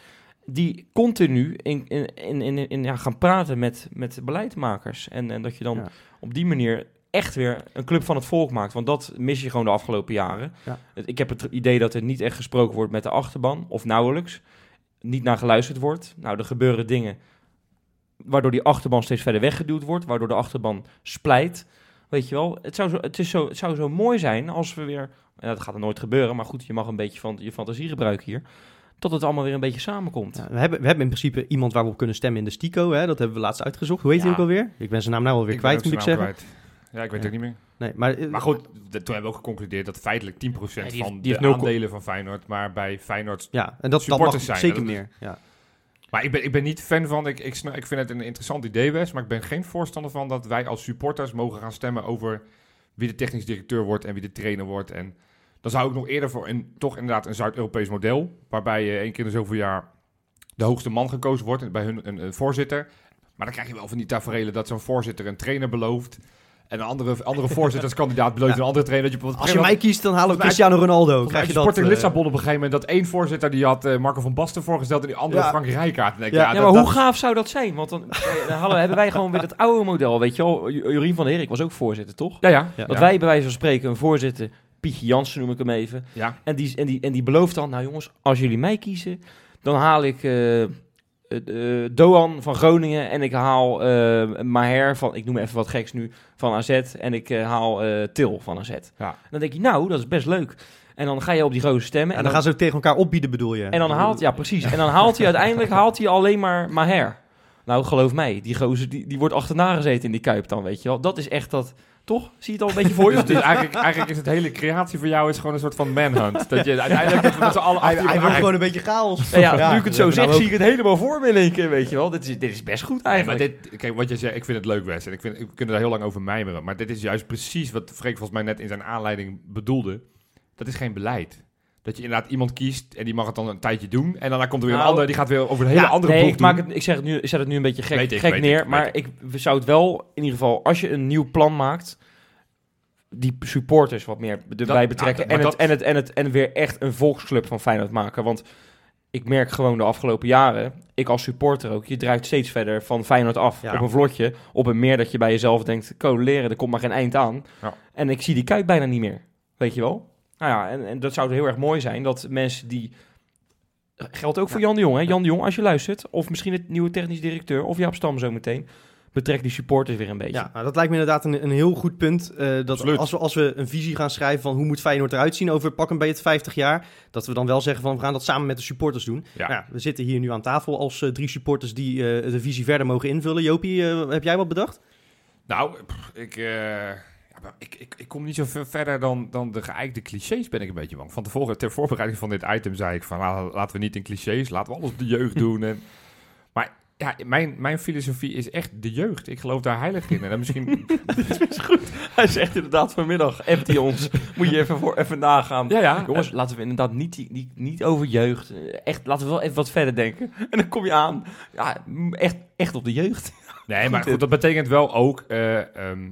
Speaker 3: Die continu in, in, in, in, in- ja, gaan praten met, met beleidmakers. En, en dat je dan
Speaker 2: Ja.
Speaker 3: op die manier echt weer een club van het volk maakt. Want dat mis je gewoon de afgelopen jaren.
Speaker 2: Ja.
Speaker 3: Ik heb het idee dat er niet echt gesproken wordt met de achterban. Of nauwelijks. Niet naar geluisterd wordt. Nou, er gebeuren dingen waardoor die achterban steeds verder weggeduwd wordt. Waardoor de achterban splijt. Weet je wel, het zou, zo, het, is zo, het zou zo mooi zijn als we weer... En dat gaat er nooit gebeuren, maar goed, je mag een beetje van je fantasie gebruiken hier. Dat het allemaal weer een beetje samenkomt.
Speaker 2: Ja, we, hebben, we hebben in principe iemand waar we op kunnen stemmen in de Stico. Hè? Dat hebben we laatst uitgezocht. Hoe heet hij
Speaker 3: Ja.
Speaker 2: ook alweer? Ik ben zijn naam nou alweer
Speaker 4: Ik
Speaker 2: kwijt, moet ik zeggen.
Speaker 4: kwijt. Ja, ik weet
Speaker 2: Ja.
Speaker 4: het ook niet meer.
Speaker 2: Nee, maar, eh,
Speaker 4: Maar goed, de- toen hebben we ook geconcludeerd dat feitelijk 10%
Speaker 3: Ja, die heeft-
Speaker 4: van
Speaker 3: die
Speaker 4: de
Speaker 3: heeft nul ko-
Speaker 4: aandelen van Feyenoord, maar bij Feyenoord...
Speaker 2: Ja, en dat, dat mag
Speaker 4: supporters zijn,
Speaker 2: zeker
Speaker 4: dat-
Speaker 2: meer. Ja.
Speaker 4: Maar ik ben, ik ben niet fan van, ik, ik, ik vind het een interessant idee, Wes, maar ik ben geen voorstander van dat wij als supporters mogen gaan stemmen over wie de technisch directeur wordt en wie de trainer wordt. En dan zou ik nog eerder voor een, toch inderdaad een Zuid-Europees model, waarbij je één keer in de zoveel jaar de hoogste man gekozen wordt, en bij hun een, een voorzitter. Maar dan krijg je wel van die taferelen dat zo'n voorzitter een trainer belooft. En een andere, andere voorzitterskandidaat belooft
Speaker 2: Ja.
Speaker 4: een andere trainer. Dat je,
Speaker 2: Als je mij kiest, dan halen we Cristiano Ronaldo. Krijg je dat?
Speaker 4: Sporting
Speaker 2: eh,
Speaker 4: Lissabon op een gegeven moment dat één voorzitter die had eh, Marco van Basten voorgesteld en die andere
Speaker 2: Ja.
Speaker 4: Frank Rijkaard.
Speaker 2: Ja.
Speaker 4: ja, dat-
Speaker 3: maar
Speaker 4: dat-
Speaker 3: hoe gaaf zou dat zijn? Want dan, eh, dan hadden- hebben wij gewoon weer het oude model, weet je wel. J- Jorien van der Herik was ook voorzitter, toch?
Speaker 4: Ja, ja.
Speaker 2: Ja.
Speaker 3: Dat wij bij wijze van spreken een voorzitter, Pietje Jansen noem ik hem even,
Speaker 4: Ja.
Speaker 3: en die, en, die, en die belooft dan, nou jongens, als jullie mij kiezen, dan haal ik eh, Doan van Groningen en ik haal eh Maher van, ik noem even wat geks nu, van AZ en ik haal Til van AZ.
Speaker 4: Ja.
Speaker 3: Dan denk je, nou, dat is best leuk. En dan ga je op die roze stemmen.
Speaker 2: En dan gaan ze ook tegen elkaar opbieden, bedoel je?
Speaker 3: En dan haalt, ja precies. En dan haalt hij uiteindelijk haalt hij alleen maar Maher. Nou, geloof mij, die gozer die, die wordt achterna gezeten in die kuip dan, weet je wel. Dat is echt dat, toch? Zie je het al een beetje voor je?
Speaker 4: Dus, dus eigenlijk, eigenlijk is het hele creatie voor jou is gewoon een soort van manhunt. Dat je uiteindelijk dat we met z'n allen
Speaker 2: Hij, wordt gewoon een beetje chaos.
Speaker 3: Ja, ja,
Speaker 2: Ja,
Speaker 3: nu ik het zo zeg,
Speaker 2: nou
Speaker 3: zie ik het helemaal voor me in één keer, weet je wel. Dit is, dit is best goed
Speaker 4: Nee, maar
Speaker 3: eigenlijk.
Speaker 4: dit, kijk, wat je zegt, ik vind het leuk, Wes. En ik vind, we kunnen daar heel lang over mijmeren. Maar dit is juist precies wat Freek volgens mij net in zijn aanleiding bedoelde. Dat is geen beleid. Dat je inderdaad iemand kiest en die mag het dan een tijdje doen. En daarna komt er weer een
Speaker 3: Nou,
Speaker 4: ander, die gaat weer over een hele
Speaker 3: Ja,
Speaker 4: andere
Speaker 3: nee, ik, maak het, ik, zeg het nu, ik zet het nu een beetje gek,
Speaker 4: Weet
Speaker 3: gek neer.
Speaker 4: ik,
Speaker 3: maar ik zou het wel, in ieder geval, als je een nieuw plan maakt, die supporters wat meer erbij betrekken.
Speaker 4: nou,
Speaker 3: en, het, en, het, en, het, en weer echt een volksclub van Feyenoord maken. Want ik merk gewoon de afgelopen jaren, ik als supporter ook, je drijft steeds verder van Feyenoord af.
Speaker 2: Ja.
Speaker 3: Op een vlotje, op een meer dat je bij jezelf denkt, leren, er komt maar geen eind aan.
Speaker 4: Ja.
Speaker 3: En ik zie die kuip bijna niet meer, weet je wel. Nou ja, en, en dat zou heel erg mooi zijn, dat mensen die... Geldt ook voor Jan de Jong, hè? Jan de Jong, als je luistert, of misschien het nieuwe technisch directeur, of Jaap Stam zometeen. betrek die supporters weer een beetje.
Speaker 2: Ja, nou, dat lijkt me inderdaad een, een heel goed punt. eh, dat als we, als we een visie gaan schrijven van hoe moet Feyenoord eruit zien over pak een beetje het 50 jaar, dat we dan wel zeggen van we gaan dat samen met de supporters doen.
Speaker 4: Ja.
Speaker 2: Nou, we zitten hier nu aan tafel als eh, drie supporters die eh, de visie verder mogen invullen. Jopie, heb jij wat bedacht?
Speaker 4: Nou, pff, ik, eh, ik, ik, ik kom niet zo ver verder dan, dan de geëikte clichés, ben ik een beetje bang. Van tevoren, ter voorbereiding van dit item zei ik van, nou, laten we niet in clichés, laten we alles op de jeugd doen. En, maar ja, mijn, mijn filosofie is echt de jeugd. Ik geloof daar heilig in. En dan misschien...
Speaker 3: Hij zegt inderdaad vanmiddag, appt ons. Moet je even, voor, even nagaan.
Speaker 4: ja, ja,
Speaker 3: Jongens, laten we inderdaad niet, die- niet, niet over jeugd. eh, Echt, laten we wel even wat verder denken. En dan kom je aan. Ja, echt, echt op de jeugd.
Speaker 4: Nee, maar goed, dat betekent wel ook eh, ehm,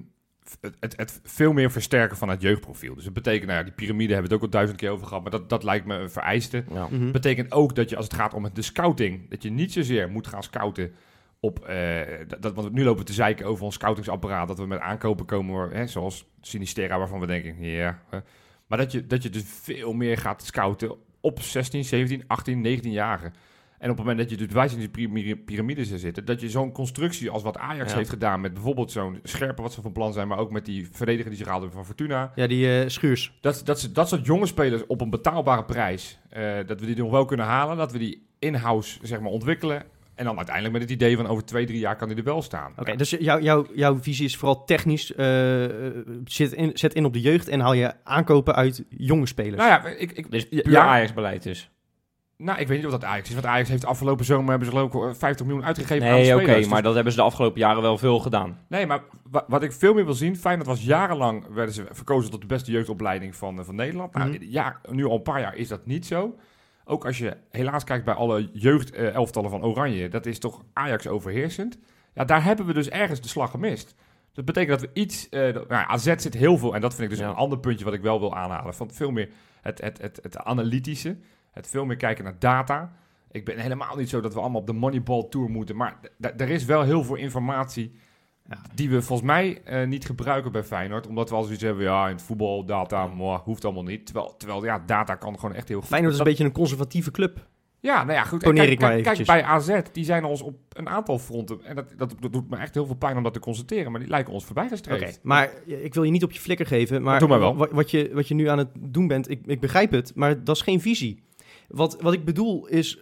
Speaker 4: het, het, het veel meer versterken van het jeugdprofiel. Dus dat betekent, nou ja, die piramide hebben we het ook al duizend keer over gehad, maar dat, dat lijkt me een vereiste.
Speaker 3: Ja.
Speaker 2: Mhm.
Speaker 4: betekent ook dat je als het gaat om de scouting, dat je niet zozeer moet gaan scouten op, eh, dat, want nu lopen we te zeiken over ons scoutingsapparaat, dat we met aankopen komen, hè, zoals Sinistera, waarvan we denken, ja. maar dat je, dat je dus veel meer gaat scouten op 16, 17, 18, 19-jarigen. En op het moment dat je dus wijze van die piramides zou zitten, dat je zo'n constructie als wat Ajax
Speaker 3: Ja.
Speaker 4: heeft gedaan met bijvoorbeeld zo'n scherpe wat ze van plan zijn, maar ook met die verdediger die ze gehaald hebben van Fortuna,
Speaker 2: Ja, die eh, Schuurs.
Speaker 4: dat, dat, ze- dat soort jonge spelers op een betaalbare prijs, eh, dat we die nog wel kunnen halen. Dat we die in-house zeg maar, ontwikkelen. En dan uiteindelijk met het idee van over twee, drie jaar kan die er wel staan.
Speaker 2: Oké, dus jou, jou, jouw visie is vooral technisch. eh, zet, in, zet in op de jeugd en haal je aankopen uit jonge spelers.
Speaker 4: Nou ja, ik, ik,
Speaker 3: Dus
Speaker 4: ja,
Speaker 3: puur Ajax-beleid dus.
Speaker 4: Nou, ik weet niet of dat Ajax is. Want Ajax heeft afgelopen zomer hebben ze geloof ik eh, 50 miljoen uitgegeven aan
Speaker 3: Nee, oké,
Speaker 4: spelers. Dus-
Speaker 3: maar dat hebben ze de afgelopen jaren wel veel gedaan.
Speaker 4: Nee, maar wa- wat ik veel meer wil zien... Feyenoord was jarenlang... werden ze verkozen tot de beste jeugdopleiding van, eh, van Nederland. Nou,
Speaker 2: Mhm.
Speaker 4: ja, nu al een paar jaar is dat niet zo. Ook als je helaas kijkt bij alle jeugdelftallen van Oranje... dat is toch Ajax overheersend. Ja, daar hebben we dus ergens de slag gemist. Dat betekent dat we iets... dat- nou, ja, AZ zit heel veel... en dat vind ik dus
Speaker 3: Ja.
Speaker 4: een ander puntje wat ik wel wil aanhalen... van veel meer het, het, het, het analytische... het veel meer kijken naar data... Ik ben helemaal niet zo dat we allemaal op de Moneyball Tour moeten. Maar er is wel heel veel informatie
Speaker 2: Ja.
Speaker 4: die we volgens mij eh, niet gebruiken bij Feyenoord. Omdat we al zoiets hebben, ja, in het voetbal, data, hoeft allemaal niet. Terwijl, terwijl ja, data kan gewoon echt heel goed.
Speaker 2: Feyenoord is een beetje een conservatieve club.
Speaker 4: Ja, nou ja, goed. En
Speaker 2: Poneer
Speaker 4: Kijk,
Speaker 2: ik maar
Speaker 4: kijk, kijk bij AZ, die zijn ons op een aantal fronten. En dat, dat, dat doet me echt heel veel pijn om dat te constateren. Maar die lijken ons voorbij
Speaker 2: Oké, maar ik wil je niet op je flikker geven. Maar
Speaker 4: Doe maar wel.
Speaker 2: wa- Wat, je, wat je nu aan het doen bent, ik, ik begrijp het, maar dat is geen visie. Wat, wat ik bedoel is.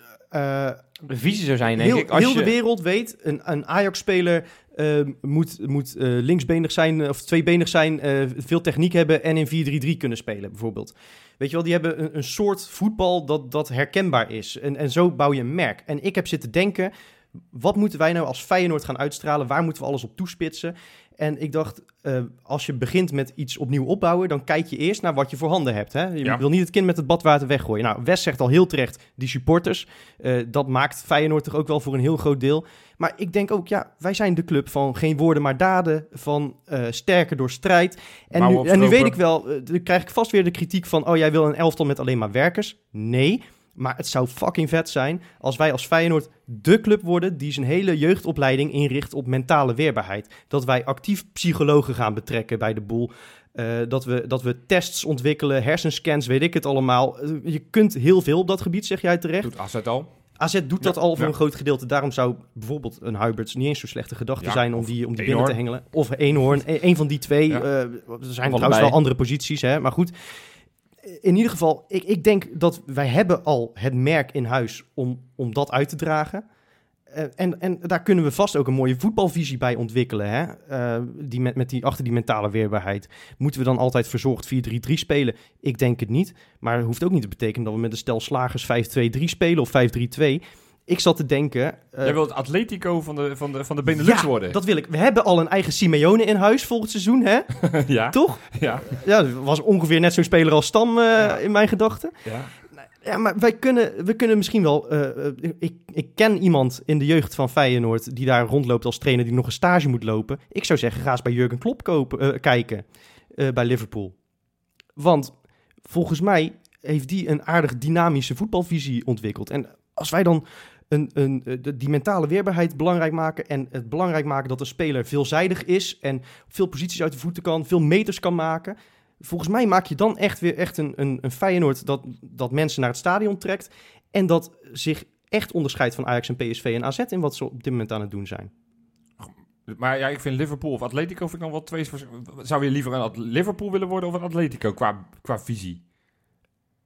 Speaker 3: De visie zou zijn, denk
Speaker 2: heel,
Speaker 3: ik, als
Speaker 2: heel
Speaker 3: je...
Speaker 2: de wereld weet, een, een Ajax-speler eh, moet, moet eh, linksbenig zijn, eh, of tweebenig zijn, veel techniek hebben en in 4-3-3 kunnen spelen, bijvoorbeeld. Weet je wel, die hebben een, een soort voetbal dat, dat herkenbaar is. En, en zo bouw je een merk. En ik heb zitten denken, wat moeten wij nou als Feyenoord gaan uitstralen? Waar moeten we alles op toespitsen? En ik dacht, eh, als je begint met iets opnieuw opbouwen, dan kijk je eerst naar wat je voor handen hebt. Hè? Je
Speaker 4: Ja.
Speaker 2: wil niet het kind met het badwater weggooien. Nou, Wes zegt al heel terecht, die supporters, eh, dat maakt Feyenoord toch ook wel voor een heel groot deel. Maar ik denk ook, ja, wij zijn de club van geen woorden maar daden, van eh, sterker door strijd. En nu, en nu weet ik wel, dan krijg ik vast weer de kritiek van, oh, jij wil een elftal met alleen maar werkers. Nee, maar het zou fucking vet zijn als wij als Feyenoord de club worden die zijn hele jeugdopleiding inricht op mentale weerbaarheid. Dat wij actief psychologen gaan betrekken bij de boel. Eh, dat, we, dat we tests ontwikkelen, hersenscans, weet ik het allemaal. Eh, je kunt heel veel op dat gebied, zeg jij terecht.
Speaker 4: Doet AZ al.
Speaker 2: AZ doet dat al voor
Speaker 4: ja.
Speaker 2: een groot gedeelte. Daarom zou bijvoorbeeld een Huiberts niet eens zo slechte gedachte
Speaker 4: Ja,
Speaker 2: zijn om die, om die binnen te hengelen. Of Eenhoorn, e- een van die twee. Eh, er zijn trouwens wel andere posities, hè? maar goed. In ieder geval, ik, ik denk dat wij hebben al het merk in huis om, om dat uit te dragen. Eh, en, en daar kunnen we vast ook een mooie voetbalvisie bij ontwikkelen. Hè? Eh, die met, met die, achter die mentale weerbaarheid. Moeten we dan altijd verzorgd 4-3-3 spelen? Ik denk het niet. Maar het hoeft ook niet te betekenen dat we met een stel slagers 5-2-3 spelen of 5-3-2. Ik zat te denken... eh,
Speaker 4: Jij wilt Atletico van de, van de, van de Benelux
Speaker 2: ja,
Speaker 4: worden.
Speaker 2: dat wil ik. We hebben al een eigen Simeone in huis volgend seizoen, hè?
Speaker 4: ja.
Speaker 2: Toch?
Speaker 4: Ja.
Speaker 2: Ja, was ongeveer net zo'n speler als Stam eh, in mijn gedachten.
Speaker 4: ja.
Speaker 2: Ja, maar wij kunnen, we kunnen misschien wel... eh, ik, ik ken iemand in de jeugd van Feyenoord die daar rondloopt als trainer die nog een stage moet lopen. Ik zou zeggen, ga eens bij Jurgen Klopp kopen, kijken bij Liverpool. Want volgens mij heeft die een aardig dynamische voetbalvisie ontwikkeld. En als wij dan een, een, eh, die mentale weerbaarheid belangrijk maken en het belangrijk maken dat de speler veelzijdig is en veel posities uit de voeten kan, veel meters kan maken. Volgens mij maak je dan echt weer echt een, een, een Feyenoord dat, dat mensen naar het stadion trekt en dat zich echt onderscheidt van Ajax en PSV en AZ in wat ze op dit moment aan het doen zijn.
Speaker 4: Maar ja, ik vind Liverpool of Atletico vind ik dan wel twee... Zou je liever een Liverpool willen worden of een Atletico qua, qua visie?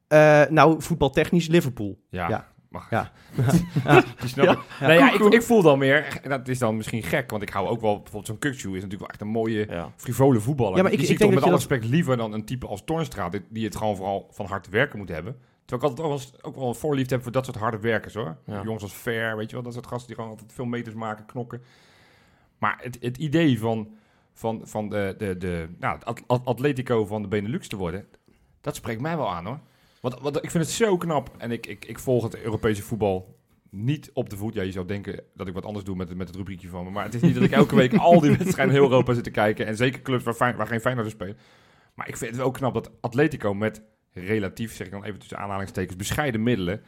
Speaker 2: Eh, nou, voetbaltechnisch Liverpool.
Speaker 4: Ja,
Speaker 2: Ja.
Speaker 4: Mag.
Speaker 2: Ja. Ja,
Speaker 4: ik.
Speaker 2: ja.
Speaker 4: Nee, ja, ik, ik voel dan meer... en Dat is dan misschien gek, want ik hou ook wel... Bijvoorbeeld zo'n Kukçu is natuurlijk wel echt een mooie
Speaker 3: Ja.
Speaker 4: frivole voetballer.
Speaker 2: Ja, maar ik-
Speaker 4: die
Speaker 2: ik
Speaker 4: zie ik
Speaker 2: denk
Speaker 4: toch met
Speaker 2: dat
Speaker 4: alle respect liever dan een type als Toornstra... die- die het gewoon vooral van hard werken moet hebben. Terwijl ik altijd ook wel, eens- ook wel een voorliefde heb voor dat soort harde werkers, hoor.
Speaker 3: Ja.
Speaker 4: Jongens als Fair, weet je wel, dat soort gasten die gewoon altijd veel meters maken, knokken. Maar het, het idee van, van, van de, de, de, nou, Atletico van de Benelux te worden... dat spreekt mij wel aan, hoor. Want, want ik vind het zo knap. En ik, ik, ik volg het Europese voetbal niet op de voet. Ja, je zou denken dat ik wat anders doe met, het- met het rubriekje van me. Maar het is niet dat ik elke week al die wedstrijden in heel Europa zit te kijken. En zeker clubs waar, Fijn- waar geen spelen. Maar ik vind het wel knap dat Atletico met relatief, zeg ik dan even tussen aanhalingstekens, bescheiden middelen...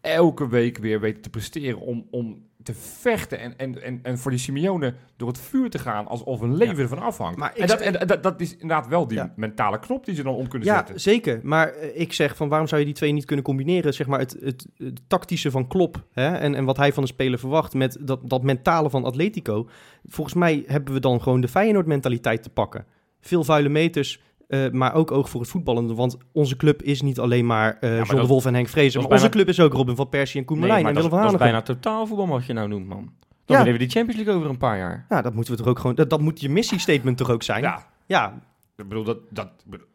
Speaker 4: elke week weer weten te presteren om, om te vechten en, en, en, en voor die Simeone door het vuur te gaan alsof een leven ervan afhangt.
Speaker 2: Maar
Speaker 4: en dat, en dat, dat is inderdaad wel die
Speaker 2: Ja.
Speaker 4: mentale knop die ze dan om kunnen
Speaker 2: Ja,
Speaker 4: zetten.
Speaker 2: zeker. Maar eh, ik zeg van waarom zou je die twee niet kunnen combineren? Zeg maar het, het, het tactische van Klop hè? En, en wat hij van de speler verwacht met dat, dat mentale van Atletico. Volgens mij hebben we dan gewoon de Feyenoord-mentaliteit te pakken. Veel vuile meters, eh, maar ook oog voor het voetballen. Want onze club is niet alleen maar John de Wolf en Henk Vrezen. Maar onze club is ook Robin van Persie en Koen
Speaker 3: Nee,
Speaker 2: en
Speaker 3: dat,
Speaker 2: Willem
Speaker 3: is-
Speaker 2: van
Speaker 3: dat is
Speaker 2: Hanegem.
Speaker 3: bijna totaalvoetbal wat je nou noemt, man. Dan
Speaker 2: Ja.
Speaker 3: willen we die Champions League over een paar jaar.
Speaker 2: Ja, dat moeten we toch ook gewoon... Dat, dat moet je missiestatement toch ook zijn?
Speaker 4: Ja,
Speaker 2: ja
Speaker 4: Ik bedoel, dat, dat, bedoel,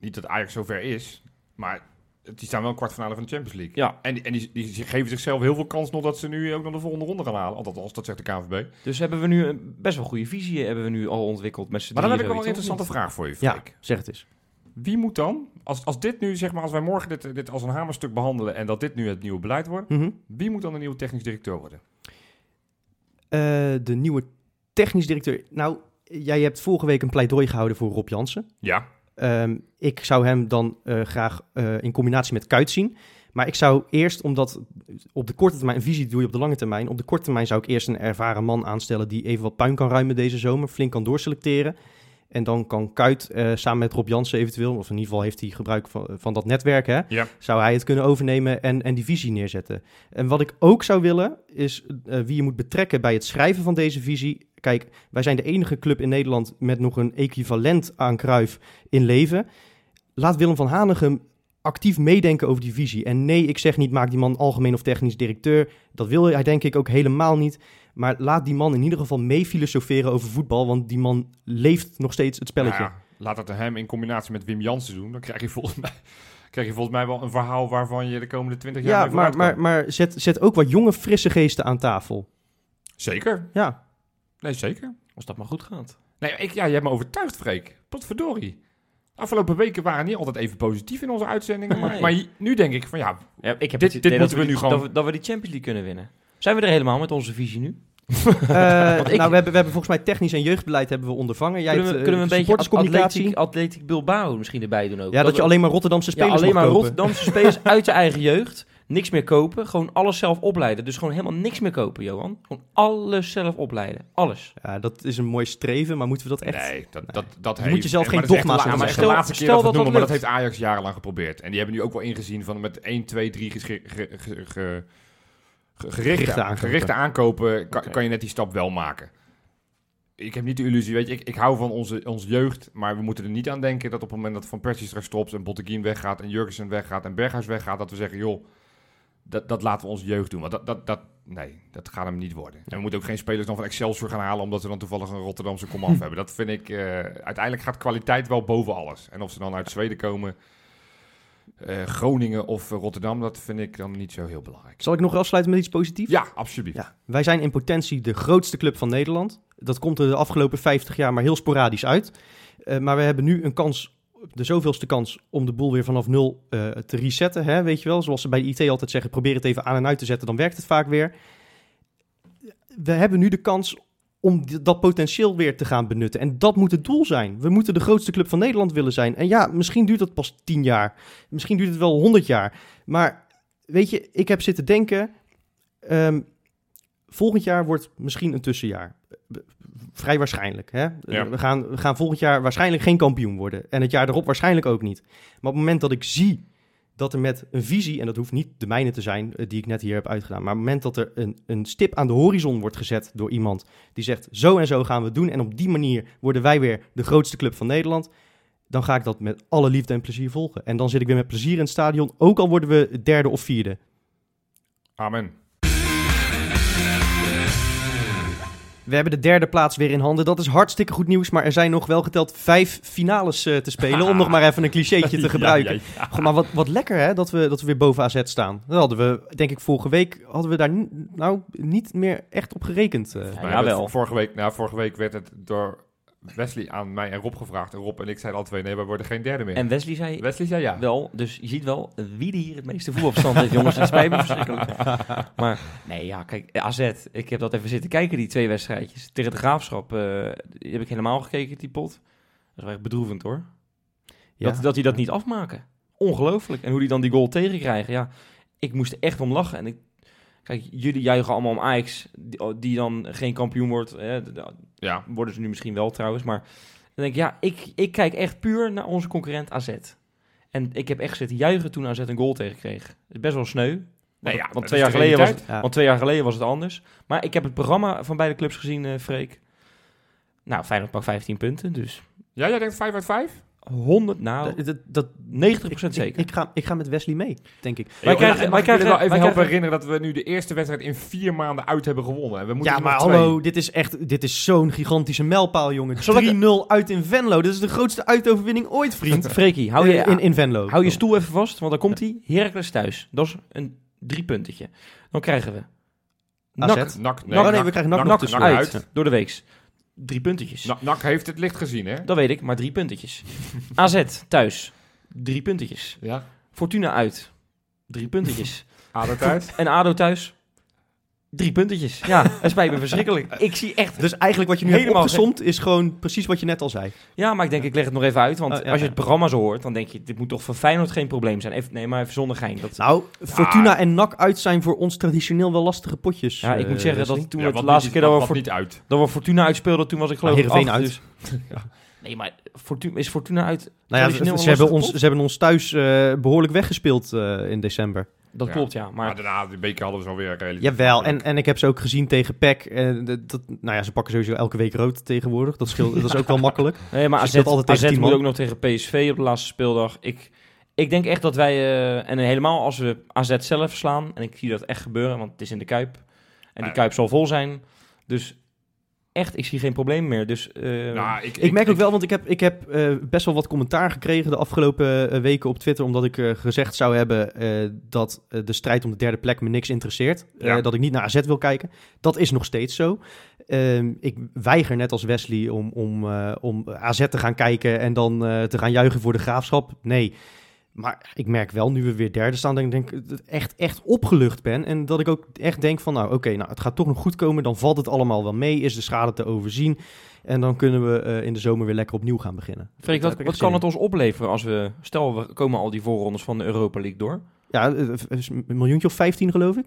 Speaker 4: niet dat Ajax zover is, maar die staan wel een kwartfinale van de Champions League.
Speaker 3: Ja.
Speaker 4: En, die, en die, die geven zichzelf heel veel kans nog dat ze nu ook nog de volgende ronde gaan halen. Althans, dat zegt de KNVB.
Speaker 3: Dus hebben we nu een best wel goede visie hebben we nu al ontwikkeld met z'n
Speaker 4: Maar dan heb ik wel een interessante vraag voor je,
Speaker 2: ja,
Speaker 4: Freek.
Speaker 2: zeg het eens.
Speaker 4: Wie moet dan, als, als dit nu, zeg maar, als wij morgen dit, dit als een hamerstuk behandelen en dat dit nu het nieuwe beleid wordt,
Speaker 2: Mhm.
Speaker 4: wie moet dan de nieuwe technisch directeur worden?
Speaker 2: Eh, de nieuwe technisch directeur. Nou, jij hebt vorige week een pleidooi gehouden voor Rob Jansen.
Speaker 4: Ja.
Speaker 2: Ehm, ik zou hem dan eh, graag eh, in combinatie met Kuit zien. Maar ik zou eerst, omdat op de korte termijn, een visie doe je op de lange termijn. Op de korte termijn zou ik eerst een ervaren man aanstellen die even wat puin kan ruimen deze zomer. Flink kan doorselecteren. En dan kan Kuit eh, samen met Rob Jansen eventueel, of in ieder geval heeft hij gebruik van, van dat netwerk, hè,
Speaker 4: Ja.
Speaker 2: zou hij het kunnen overnemen en, en die visie neerzetten. En wat ik ook zou willen, is eh, wie je moet betrekken bij het schrijven van deze visie. Kijk, wij zijn de enige club in Nederland met nog een equivalent aan Cruijff in leven. Laat Willem van Hanegem actief meedenken over die visie. En nee, ik zeg niet, maak die man algemeen of technisch directeur. Dat wil hij denk ik ook helemaal niet. Maar laat die man in ieder geval mee filosoferen over voetbal, want die man leeft nog steeds het spelletje.
Speaker 4: Nou ja, laat dat hem in combinatie met Wim Jansen doen. Dan krijg je volgens mij, krijg je volgens mij wel een verhaal waarvan je de komende twintig jaar
Speaker 2: Ja,
Speaker 4: mee
Speaker 2: maar, maar, maar zet, zet ook wat jonge, frisse geesten aan tafel.
Speaker 4: Zeker.
Speaker 2: Ja,
Speaker 4: Nee, zeker.
Speaker 3: Als dat maar goed gaat.
Speaker 4: Nee, ik, ja, je hebt me overtuigd, Freek. Potverdorie. Afgelopen weken waren niet altijd even positief in onze uitzendingen. Maar,
Speaker 3: Nee.
Speaker 4: maar nu denk ik van ja,
Speaker 3: Ja, ik heb
Speaker 4: Dit-
Speaker 3: het
Speaker 4: dit
Speaker 3: idee
Speaker 4: moeten
Speaker 3: dat
Speaker 4: we nu gewoon-
Speaker 3: Dat we, dat we die Champions League kunnen winnen. Zijn we er helemaal met onze visie nu?
Speaker 2: Eh,
Speaker 3: ik-
Speaker 2: nou, we hebben, we hebben volgens mij technisch en jeugdbeleid hebben we ondervangen. Jij
Speaker 3: kunnen we,
Speaker 2: hebt, eh,
Speaker 3: kunnen we een beetje. Atletiek, Atletiek Bilbao misschien erbij doen ook?
Speaker 2: Ja, dat je
Speaker 3: we-
Speaker 2: alleen maar Rotterdamse
Speaker 3: ja,
Speaker 2: spelers
Speaker 3: alleen
Speaker 2: mag
Speaker 3: maar
Speaker 2: kopen.
Speaker 3: Rotterdamse spelers uit je eigen jeugd. Niks meer kopen. Gewoon alles zelf opleiden. Dus gewoon helemaal niks meer kopen, Johan. Gewoon alles zelf opleiden. Alles.
Speaker 2: Ja, dat is een mooi streven, maar moeten we dat echt...
Speaker 4: nee, dat, dat, dat
Speaker 2: moet je zelf
Speaker 4: en-
Speaker 2: geen
Speaker 4: dat
Speaker 2: dogma's aan
Speaker 4: dat de laatste
Speaker 3: Stel-
Speaker 4: keer dat we
Speaker 3: stel
Speaker 4: het noemen,
Speaker 3: dat
Speaker 4: maar
Speaker 3: dat
Speaker 4: dat heeft Ajax jarenlang geprobeerd. En die hebben nu ook wel ingezien van met 1, 2, 3 gesche- ge- ge- ge- ge- gerichte,
Speaker 2: Gerichte aankopen.
Speaker 4: gerichte aankopen kan, kan je net die stap wel maken. Ik heb niet de illusie, weet je, ik, ik hou van onze, onze jeugd, maar we moeten er niet aan denken dat op het moment dat Van Persie straks stopt en Botteguin weggaat en Jurgensen weggaat en Berghuis weggaat, dat we zeggen, joh, dat, dat laten we onze jeugd doen. Want dat, dat, dat, nee, dat gaat hem niet worden. En we moeten ook geen spelers dan van Excelsior gaan halen, omdat ze dan toevallig een Rotterdamse komaf hebben. Dat vind ik, eh, uiteindelijk gaat kwaliteit wel boven alles. En of ze dan uit Zweden komen, eh, Groningen of eh, Rotterdam, dat vind ik dan niet zo heel belangrijk.
Speaker 2: Zal ik nog afsluiten met iets positiefs?
Speaker 4: Ja, absoluut.
Speaker 2: Ja, wij zijn in potentie de grootste club van Nederland. Dat komt er de afgelopen 50 jaar maar heel sporadisch uit. Eh, maar we hebben nu een kans, de zoveelste kans, om de boel weer vanaf nul te resetten. Hè? Weet je wel, zoals ze bij de IT altijd zeggen, probeer het even aan en uit te zetten, dan werkt het vaak weer. We hebben nu de kans om dat potentieel weer te gaan benutten. En dat moet het doel zijn. We moeten de grootste club van Nederland willen zijn. En ja, misschien duurt dat pas 10 jaar. Misschien duurt het wel 100 jaar. Maar weet je, ik heb zitten denken... ehm, volgend jaar wordt misschien een tussenjaar. Vrij waarschijnlijk. Hè?
Speaker 4: Ja.
Speaker 2: We, gaan, we gaan volgend jaar waarschijnlijk geen kampioen worden. En het jaar erop waarschijnlijk ook niet. Maar op het moment dat ik zie dat er met een visie, en dat hoeft niet de mijne te zijn, eh, die ik net hier heb uitgedaan, maar op het moment dat er een, een stip aan de horizon wordt gezet door iemand die zegt, zo en zo gaan we het doen, en op die manier worden wij weer de grootste club van Nederland, dan ga ik dat met alle liefde en plezier volgen. En dan zit ik weer met plezier in het stadion, ook al worden we derde of vierde.
Speaker 4: Amen.
Speaker 2: We hebben de derde plaats weer in handen. Dat is hartstikke goed nieuws, maar er zijn nog wel geteld vijf finales eh, te spelen, om nog maar even een clichétje te gebruiken.
Speaker 4: Ja, ja, ja.
Speaker 2: Goh, maar wat, wat lekker hè, dat we, dat we weer boven AZ staan. Dat hadden we, denk ik, vorige week hadden we daar nou niet meer echt op gerekend. eh.
Speaker 3: Ja,
Speaker 4: Maar we
Speaker 3: jawel.
Speaker 4: hebben het Vorige week, nou, vorige week werd het door Wesley aan mij en Rob gevraagd. En Rob en ik zeiden alle twee, nee, we worden geen derde meer.
Speaker 3: En Wesley zei
Speaker 4: Wesley zei ja.
Speaker 3: wel, dus je ziet wel wie er hier het meeste voetbalverstand heeft, jongens. Het spijt me verschrikkelijk. Maar nee, ja, kijk, AZ, ik heb dat even zitten kijken, die twee wedstrijdjes. Tegen de Graafschap, eh, die heb ik helemaal gekeken, die pot. Dat is wel echt bedroevend, hoor.
Speaker 2: Ja.
Speaker 3: Dat, dat die dat niet afmaken. Ongelooflijk. En hoe die dan die goal tegenkrijgen, ja. Ik moest er echt om lachen. En ik, kijk, jullie juichen allemaal om Ajax, die, die dan geen kampioen wordt. Hè,
Speaker 4: Ja.
Speaker 3: worden ze nu misschien wel trouwens, maar dan denk ik, ja, ik, ik kijk echt puur naar onze concurrent AZ. En ik heb echt zitten juichen toen AZ een goal tegenkreeg. Dat is best wel sneu. Want,
Speaker 4: Nee, ja,
Speaker 3: want
Speaker 4: dat
Speaker 3: twee
Speaker 4: is
Speaker 3: jaar
Speaker 4: de
Speaker 3: geleden was het.
Speaker 2: Ja.
Speaker 3: want twee jaar geleden was het anders. Maar ik heb het programma van beide clubs gezien, eh Freek. Nou, Feyenoord pakt 15 punten, dus
Speaker 4: Ja, jij denkt 5 uit 5?
Speaker 3: 100, nou,
Speaker 2: Dat, dat, dat,
Speaker 3: 90% zeker.
Speaker 2: Ik, ik, ga, ik ga met Wesley mee, denk ik.
Speaker 3: Wij krijgen-
Speaker 4: wij
Speaker 3: wij
Speaker 4: krijgen
Speaker 3: krijgen-
Speaker 4: wel even
Speaker 3: wij
Speaker 4: helpen
Speaker 3: krijgen-
Speaker 4: herinneren dat we nu de eerste wedstrijd in vier maanden uit hebben gewonnen. En we moeten
Speaker 2: Ja,
Speaker 4: er
Speaker 2: maar hallo,
Speaker 4: twee.
Speaker 2: dit is echt dit is zo'n gigantische mijlpaal, jongen. 3-0
Speaker 3: Zal ik-
Speaker 2: uit in Venlo. Dit is de grootste uitoverwinning ooit, vriend.
Speaker 3: Freekie, hou je,
Speaker 2: Eh, in, in Venlo.
Speaker 3: hou je stoel even vast, want dan komt hij. Heracles thuis. Dat is een drie puntetje. Dan krijgen we
Speaker 4: Nak,
Speaker 2: Oh, nee, we krijgen NAC nog
Speaker 3: NAC
Speaker 2: tussen.
Speaker 3: uit, door de weeks. Drie puntetjes.
Speaker 4: Nak, heeft het licht gezien, hè?
Speaker 3: Dat weet ik, maar drie puntjes. AZ thuis, drie puntjes.
Speaker 4: Ja.
Speaker 3: Fortuna uit, drie puntjes.
Speaker 4: Ader thuis.
Speaker 3: En ADO thuis, drie puntjes. Ja, het spijt me verschrikkelijk. Ik zie echt...
Speaker 2: Dus eigenlijk wat je nu
Speaker 3: Helemaal
Speaker 2: hebt opgezomd is gewoon precies wat je net al zei.
Speaker 3: Ja, maar ik denk, ik leg het nog even uit. Want
Speaker 2: Oh, ja,
Speaker 3: als je
Speaker 2: ja.
Speaker 3: het programma zo hoort, dan denk je... Dit moet toch voor Feyenoord geen probleem zijn. Even, nee, maar even zonder gein. Dat,
Speaker 2: Nou, Fortuna en NAC uit zijn voor ons traditioneel wel lastige potjes.
Speaker 3: ja, ik
Speaker 2: eh,
Speaker 3: moet zeggen
Speaker 2: Wesley.
Speaker 3: dat toen
Speaker 4: Ja,
Speaker 3: we
Speaker 4: wat
Speaker 3: de laatste keer dat we,
Speaker 4: niet uit.
Speaker 3: dat we Fortuna uitspeelden, toen was ik geloof ik
Speaker 2: Heerenveen
Speaker 3: acht,
Speaker 2: uit.
Speaker 3: dus- Nee, maar Fortuna, is Fortuna uit...
Speaker 2: Nou ja, ze, hebben ons,
Speaker 3: pot?
Speaker 2: ze hebben ons thuis eh, behoorlijk weggespeeld eh, in december.
Speaker 3: Dat
Speaker 4: Ja.
Speaker 3: klopt, ja.
Speaker 4: Maar,
Speaker 3: Maar
Speaker 4: daarna, de beker hadden we zo weer relatief.
Speaker 2: Jawel, en, en ik heb ze ook gezien tegen PEC. En dat, dat- nou ja, ze pakken sowieso elke week rood tegenwoordig. Dat, scheelt, dat is ook wel makkelijk.
Speaker 3: Nee, maar
Speaker 2: Ze
Speaker 3: AZ,
Speaker 2: altijd
Speaker 3: AZ
Speaker 2: 10
Speaker 3: moet ook nog tegen PSV op de laatste speeldag. Ik, ik denk echt dat wij, eh, en helemaal als we AZ zelf slaan, en ik zie dat echt gebeuren, want het is in de Kuip. En die
Speaker 4: Ja.
Speaker 3: Kuip zal vol zijn. Dus echt, ik zie geen probleem meer. Dus eh,
Speaker 4: Nou, ik,
Speaker 2: Ik merk ook wel, want ik heb, ik heb eh, best wel wat commentaar gekregen de afgelopen eh, weken op Twitter. Omdat ik gezegd zou hebben dat de strijd om de derde plek me niks interesseert.
Speaker 4: Ja.
Speaker 2: dat ik niet naar AZ wil kijken. Dat is nog steeds zo. Ehm, ik weiger net als Wesley om, om, om AZ te gaan kijken en dan te gaan juichen voor de graafschap. Nee. Maar ik merk wel, nu we weer derde staan, dat ik denk, dat ik echt, echt opgelucht ben. En dat ik ook echt denk van, nou oké, nou, het gaat toch nog goed komen. Dan valt het allemaal wel mee, is de schade te overzien. En dan kunnen we eh, in de zomer weer lekker opnieuw gaan beginnen.
Speaker 3: Freek, wat, kan het ons opleveren als we... Stel, we komen al die voorrondes van de Europa League door.
Speaker 2: Ja, eh, is een miljoentje of 15 geloof ik.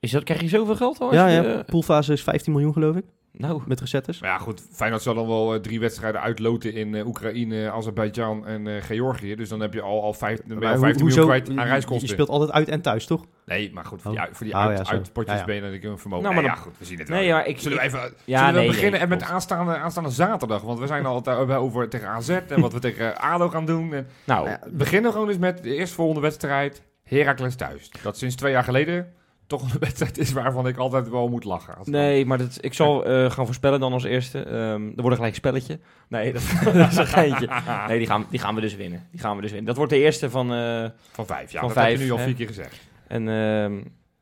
Speaker 3: Is dat, krijg je zoveel geld al?
Speaker 2: Ja,
Speaker 3: je,
Speaker 2: ja,
Speaker 3: eh,
Speaker 2: poolfase is 15 miljoen geloof ik,
Speaker 3: nou,
Speaker 2: met recettes.
Speaker 4: Maar ja, goed. Feyenoord zal dan wel eh, drie wedstrijden uitloten in eh, Oekraïne, Azerbeidzjan en eh, Georgië. Dus dan heb je al, al, vijf, dan ben je al
Speaker 2: hoe-
Speaker 4: 15 miljoen kwijt aan
Speaker 2: Je-
Speaker 4: reiskosten.
Speaker 2: Je speelt altijd uit en thuis, toch?
Speaker 4: Nee, maar goed, voor die,
Speaker 2: Oh.
Speaker 4: uit- voor die
Speaker 2: Oh,
Speaker 4: uit,
Speaker 2: ja,
Speaker 4: uitpotjes
Speaker 2: Ja, ja.
Speaker 4: ben je natuurlijk een vermogen.
Speaker 3: Nou, maar
Speaker 4: ja, goed, we zien het
Speaker 3: nee,
Speaker 4: wel.
Speaker 3: maar ik...
Speaker 4: Zullen we even
Speaker 3: ja,
Speaker 4: zullen we
Speaker 3: nee,
Speaker 4: beginnen
Speaker 3: nee,
Speaker 4: en met aanstaande, aanstaande zaterdag? Want we zijn al over tegen AZ en wat we tegen ADO gaan doen. En
Speaker 3: Nou,
Speaker 4: beginnen gewoon eens met de eerstvolgende wedstrijd. Heracles thuis. Dat sinds twee jaar geleden toch een wedstrijd is waarvan ik altijd wel moet lachen.
Speaker 3: Nee, maar dat, ik zal eh, gaan voorspellen dan als eerste. Ehm er wordt gelijk een spelletje. Nee, dat, dat is een geintje. Nee, die gaan, die gaan we dus winnen. Die gaan we dus winnen. Dat wordt de eerste van... eh,
Speaker 4: Van vijf, ja.
Speaker 3: Van
Speaker 4: dat heb
Speaker 3: vijf,
Speaker 4: je nu al
Speaker 3: hè?
Speaker 4: vier keer gezegd.
Speaker 3: en ehm,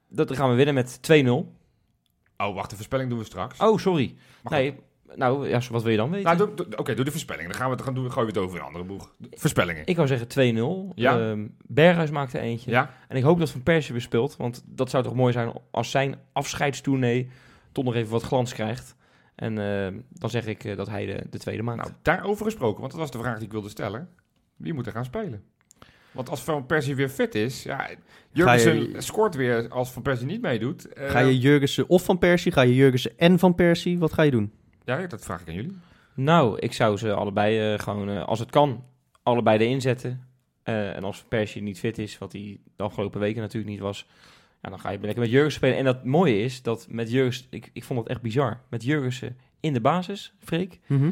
Speaker 3: dat gaan we winnen met 2-0.
Speaker 4: Oh, wacht, de voorspelling doen we straks.
Speaker 3: Oh, sorry.
Speaker 4: Mag
Speaker 3: nee, nou, ja, wat wil je dan weten?
Speaker 4: Nou, Oké, doe de voorspelling. Dan gaan we het gaan doen. Gooien we het over een andere boeg. Voorspellingen.
Speaker 3: Ik wou zeggen 2-0.
Speaker 4: Ja.
Speaker 3: Ehm, Berghuis maakte eentje.
Speaker 4: Ja?
Speaker 3: En ik hoop dat Van Persie weer speelt. Want dat zou toch mooi zijn als zijn afscheidstournee toch nog even wat glans krijgt. En ehm, dan zeg ik eh, dat hij de, de tweede maakt.
Speaker 4: Nou, daarover gesproken, want dat was de vraag die ik wilde stellen. Wie moet er gaan spelen? Want als Van Persie weer fit is, ja, Jurgensen
Speaker 2: je-
Speaker 4: scoort weer als Van Persie niet meedoet. Eh,
Speaker 2: Ga je Jurgensen of Van Persie? Ga je Jurgensen en Van Persie? Wat ga je doen?
Speaker 4: Ja, dat vraag ik aan jullie.
Speaker 3: Nou, ik zou ze allebei eh, gewoon, eh, als het kan, allebei erin zetten. Eh, en als Persie niet fit is, wat hij de afgelopen weken natuurlijk niet was, ja, dan ga je lekker met Jurgensen spelen. En dat mooie is dat met Jurgensen, ik, ik vond het echt bizar, met Jurgensen in de basis, Freek,
Speaker 2: Mhm.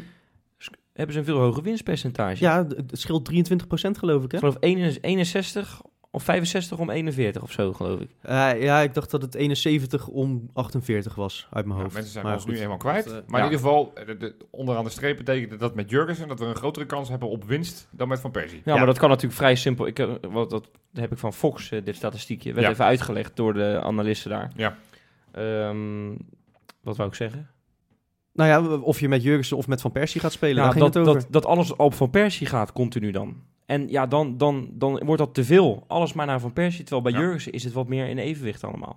Speaker 3: hebben ze een veel hoger winstpercentage.
Speaker 2: Ja, het scheelt 23% geloof ik, hè?
Speaker 3: Ik geloof 61 of 65 om 41 of zo, geloof ik.
Speaker 2: Eh, ja, ik dacht dat het 71 om 48 was, uit mijn
Speaker 4: Ja,
Speaker 2: hoofd.
Speaker 4: mensen zijn
Speaker 2: Maar
Speaker 4: ons nu
Speaker 2: goed.
Speaker 4: eenmaal kwijt.
Speaker 2: Dat, eh,
Speaker 4: maar
Speaker 3: ja.
Speaker 4: in ieder geval, eh, de, de- onderaan de streep betekent dat met Jurgensen dat we een grotere kans hebben op winst dan met Van Persie.
Speaker 3: Ja,
Speaker 2: Ja.
Speaker 3: maar dat kan natuurlijk vrij simpel. Ik, heb- wat, dat heb ik van Fox, dit statistiekje. Werd
Speaker 4: Ja.
Speaker 3: even uitgelegd door de analisten daar.
Speaker 4: Ja.
Speaker 3: Ehm, wat wou ik zeggen?
Speaker 2: Nou ja, of je met Jurgensen of met Van Persie gaat spelen,
Speaker 3: Ja,
Speaker 2: daar ging
Speaker 3: dat,
Speaker 2: het over.
Speaker 3: dat, dat alles op Van Persie gaat continu dan. En ja, dan, dan, dan wordt dat te veel. Alles maar naar Van Persie. Terwijl bij
Speaker 4: Ja.
Speaker 3: Jurgensen is het wat meer in evenwicht allemaal.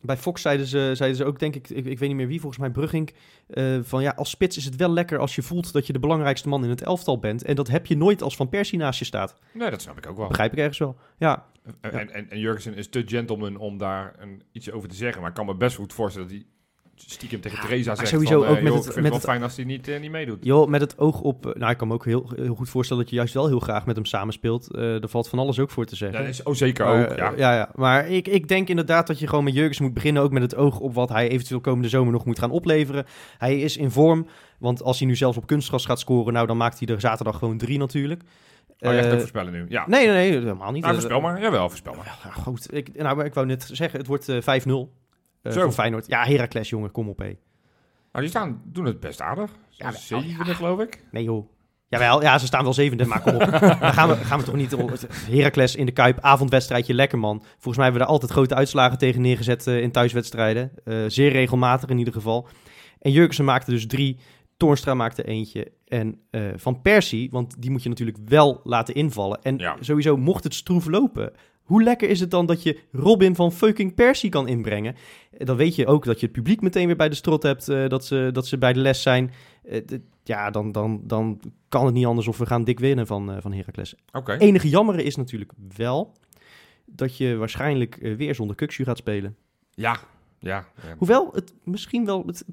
Speaker 2: Bij Fox zeiden ze, zeiden ze ook, denk ik, ik, ik weet niet meer wie, volgens mij Brugging, eh, van ja, als spits is het wel lekker als je voelt dat je de belangrijkste man in het elftal bent. En dat heb je nooit als Van Persie naast je staat.
Speaker 4: Nee, dat snap ik ook wel.
Speaker 2: Begrijp ik ergens wel. Ja,
Speaker 4: En, en, en, en Jurgensen is te gentleman om daar een, iets over te zeggen. Maar ik kan me best goed voorstellen dat hij stiekem tegen Theresa
Speaker 2: maar
Speaker 4: zegt
Speaker 2: sowieso
Speaker 4: van,
Speaker 2: ook
Speaker 4: eh,
Speaker 2: met
Speaker 4: joh,
Speaker 2: het-
Speaker 4: ik vind
Speaker 2: met
Speaker 4: het
Speaker 2: het-
Speaker 4: wel fijn als hij niet, eh, niet meedoet.
Speaker 2: joh, met het oog op, eh, nou ik kan me ook heel, heel goed voorstellen dat je juist wel heel graag met hem samenspeelt. Er valt van alles ook voor te zeggen.
Speaker 4: Ja, dat is, oh, zeker
Speaker 2: Maar,
Speaker 4: ook, ja.
Speaker 2: ja, ja. Maar ik, ik denk inderdaad dat je gewoon met Jurgens moet beginnen. Ook met het oog op wat hij eventueel komende zomer nog moet gaan opleveren. Hij is in vorm. Want als hij nu zelfs op kunstgras gaat scoren, nou dan maakt hij er zaterdag gewoon drie natuurlijk.
Speaker 4: Oh, je echt ook voorspellen nu. Ja.
Speaker 2: nee, nee, nee, helemaal niet.
Speaker 4: Nou, voorspel maar. Jawel, voorspel maar.
Speaker 2: ja, goed, ik, nou, ik wou net zeggen, het wordt eh 5-0 eh,
Speaker 4: Zo.
Speaker 2: voor Feyenoord. Ja, Heracles, jongen, kom op, hé.
Speaker 4: Nou, die staan, doen het best aardig.
Speaker 2: Ja, wel,
Speaker 4: Zevende, geloof ik.
Speaker 2: Nee, joh. Jawel, ja, ze staan wel zevende, maar kom op. Dan gaan we, gaan we toch niet... Heracles in de Kuip, avondwedstrijdje, lekker man. Volgens mij hebben we daar altijd grote uitslagen tegen neergezet eh, in thuiswedstrijden. Eh, zeer regelmatig in ieder geval. En Jurgensen maakte dus drie, Toornstra maakte eentje. En eh, Van Persie, want die moet je natuurlijk wel laten invallen. En
Speaker 4: Ja.
Speaker 2: sowieso mocht het stroef lopen... Hoe lekker is het dan dat je Robin van fucking Persie kan inbrengen? Eh, Dan weet je ook dat je het publiek meteen weer bij de strot hebt, eh, dat, ze, dat ze bij de les zijn. Eh, ja, dan, dan, dan kan het niet anders of we gaan dik winnen van, eh van Heracles.
Speaker 4: Oké.
Speaker 2: Enige jammere is natuurlijk wel dat je waarschijnlijk weer zonder Kukshu gaat spelen.
Speaker 4: Ja. Ja. ja.
Speaker 2: Hoewel het misschien wel het,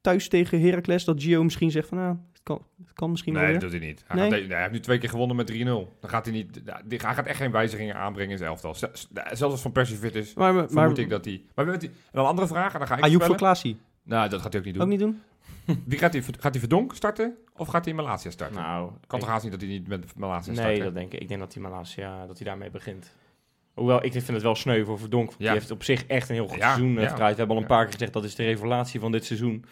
Speaker 2: thuis tegen Heracles, dat Gio misschien zegt van, nou, het kan, het kan misschien
Speaker 4: Nee,
Speaker 2: wel
Speaker 4: dat
Speaker 2: weer.
Speaker 4: doet hij niet. Hij,
Speaker 2: Nee?
Speaker 4: gaat, nee, hij heeft nu twee keer gewonnen met 3-0. Dan gaat hij niet... Hij gaat echt geen wijzigingen aanbrengen in zijn elftal. Zelfs als Van Persie fit is,
Speaker 2: Maar, maar, maar
Speaker 4: vermoed ik dat hij... Maar met die, en dan een andere vraag, en dan ga ik
Speaker 2: Ayoub voor. Klaasie,
Speaker 4: Nou, dat gaat hij ook niet doen.
Speaker 2: ook niet doen?
Speaker 4: Wie gaat hij, gaat hij Verdonk starten? Of gaat hij Malasia starten?
Speaker 3: Nou,
Speaker 4: kan
Speaker 3: ik-
Speaker 4: toch haast niet dat hij niet met Malasia start?
Speaker 3: Nee, dat denk ik. Ik denk dat hij Malasia, dat hij daarmee begint. Hoewel, ik vind het wel sneu voor Verdonk.
Speaker 4: Ja.
Speaker 3: Die heeft op zich echt een heel goed
Speaker 4: Ja,
Speaker 3: seizoen eh,
Speaker 4: ja.
Speaker 3: gedraaid. We hebben al een
Speaker 4: Ja.
Speaker 3: paar keer gezegd, dat is de revelatie van dit seizoen.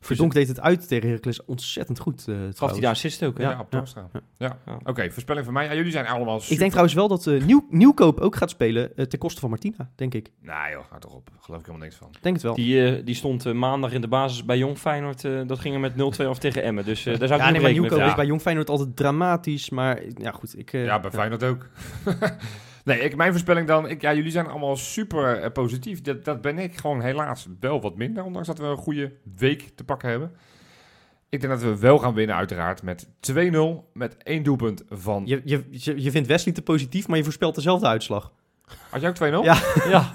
Speaker 2: Verdonk deed het uit tegen Heracles ontzettend goed. eh
Speaker 3: Gaf hij daar assist ook, hè?
Speaker 4: Ja,
Speaker 2: Ja,
Speaker 4: op
Speaker 2: ja,
Speaker 4: Torstra. Ja.
Speaker 2: ja.
Speaker 4: Ja. Oké, voorspelling van mij. Ja, jullie zijn allemaal super...
Speaker 2: Ik denk trouwens wel dat eh, Nieuw, Nieuwkoop ook gaat spelen eh, ten koste van Martina, denk ik.
Speaker 4: Nou joh, ga toch op. Geloof ik helemaal niks van.
Speaker 2: Denk het wel.
Speaker 3: Die, eh, die stond maandag in de basis bij Jong Feyenoord. eh, dat ging er met 0-2 af tegen Emmen. Dus eh, daar zou ik
Speaker 2: ja,
Speaker 3: niet
Speaker 2: nee, maar. Nieuwkoop
Speaker 3: met
Speaker 2: is bij Jong Feyenoord altijd dramatisch, maar ja goed. Ik,
Speaker 4: ja, bij Feyenoord ook. nee, ik, mijn voorspelling dan... Ik, ja, jullie zijn allemaal super eh, positief. Dat, dat ben ik gewoon helaas wel wat minder. Ondanks dat we een goede week te pakken hebben. Ik denk dat we wel gaan winnen uiteraard met 2-0. Met één doelpunt van...
Speaker 2: Je, je, je vindt Wesley te positief, maar je voorspelt dezelfde uitslag.
Speaker 4: Had jij ook 2-0?
Speaker 2: Ja.
Speaker 3: Ja,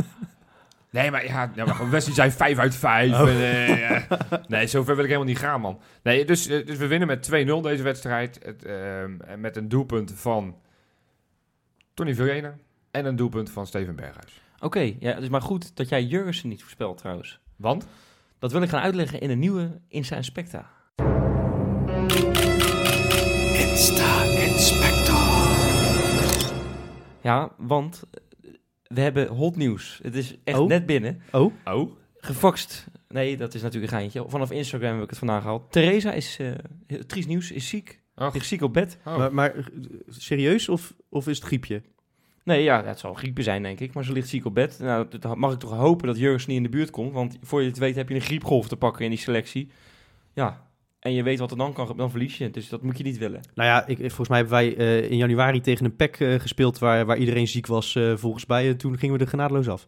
Speaker 4: Nee, maar ja, ja maar Wesley zei 5 uit 5.
Speaker 2: Oh.
Speaker 4: En, ja. Nee, zover wil ik helemaal niet gaan, man. Nee, dus, eh, dus we winnen met 2-0 deze wedstrijd. Het, ehm, met een doelpunt van Tony Viljener. En een doelpunt van Steven Berghuis.
Speaker 3: oké. Ja, het is maar goed dat jij Jurgensen niet voorspelt trouwens.
Speaker 4: Want?
Speaker 3: Dat wil ik gaan uitleggen in een nieuwe Insta Inspecta. Ja, want we hebben hot nieuws. Het is echt
Speaker 2: Oh.
Speaker 3: net binnen.
Speaker 2: Oh,
Speaker 4: Oh?
Speaker 3: Gefaxt. Nee, dat is natuurlijk een geintje. Vanaf Instagram heb ik het vandaag gehaald. Theresa is, eh heel triest nieuws, is ziek.
Speaker 4: Och.
Speaker 3: Ligt ziek op bed.
Speaker 4: Oh.
Speaker 2: maar, maar eh, serieus of, of is het griepje?
Speaker 3: Nee, ja, het zal griepen zijn, denk ik. Maar ze ligt ziek op bed. Nou, dat mag ik toch hopen dat Jurgens niet in de buurt komt. Want voor je het weet heb je een griepgolf te pakken in die selectie. Ja, en je weet wat er dan kan, dan verlies je. Dus dat moet je niet willen.
Speaker 2: Nou ja, ik, volgens mij hebben wij eh, in januari tegen een PEC eh, gespeeld waar, waar iedereen ziek was eh, volgens mij. En toen gingen we er genadeloos af.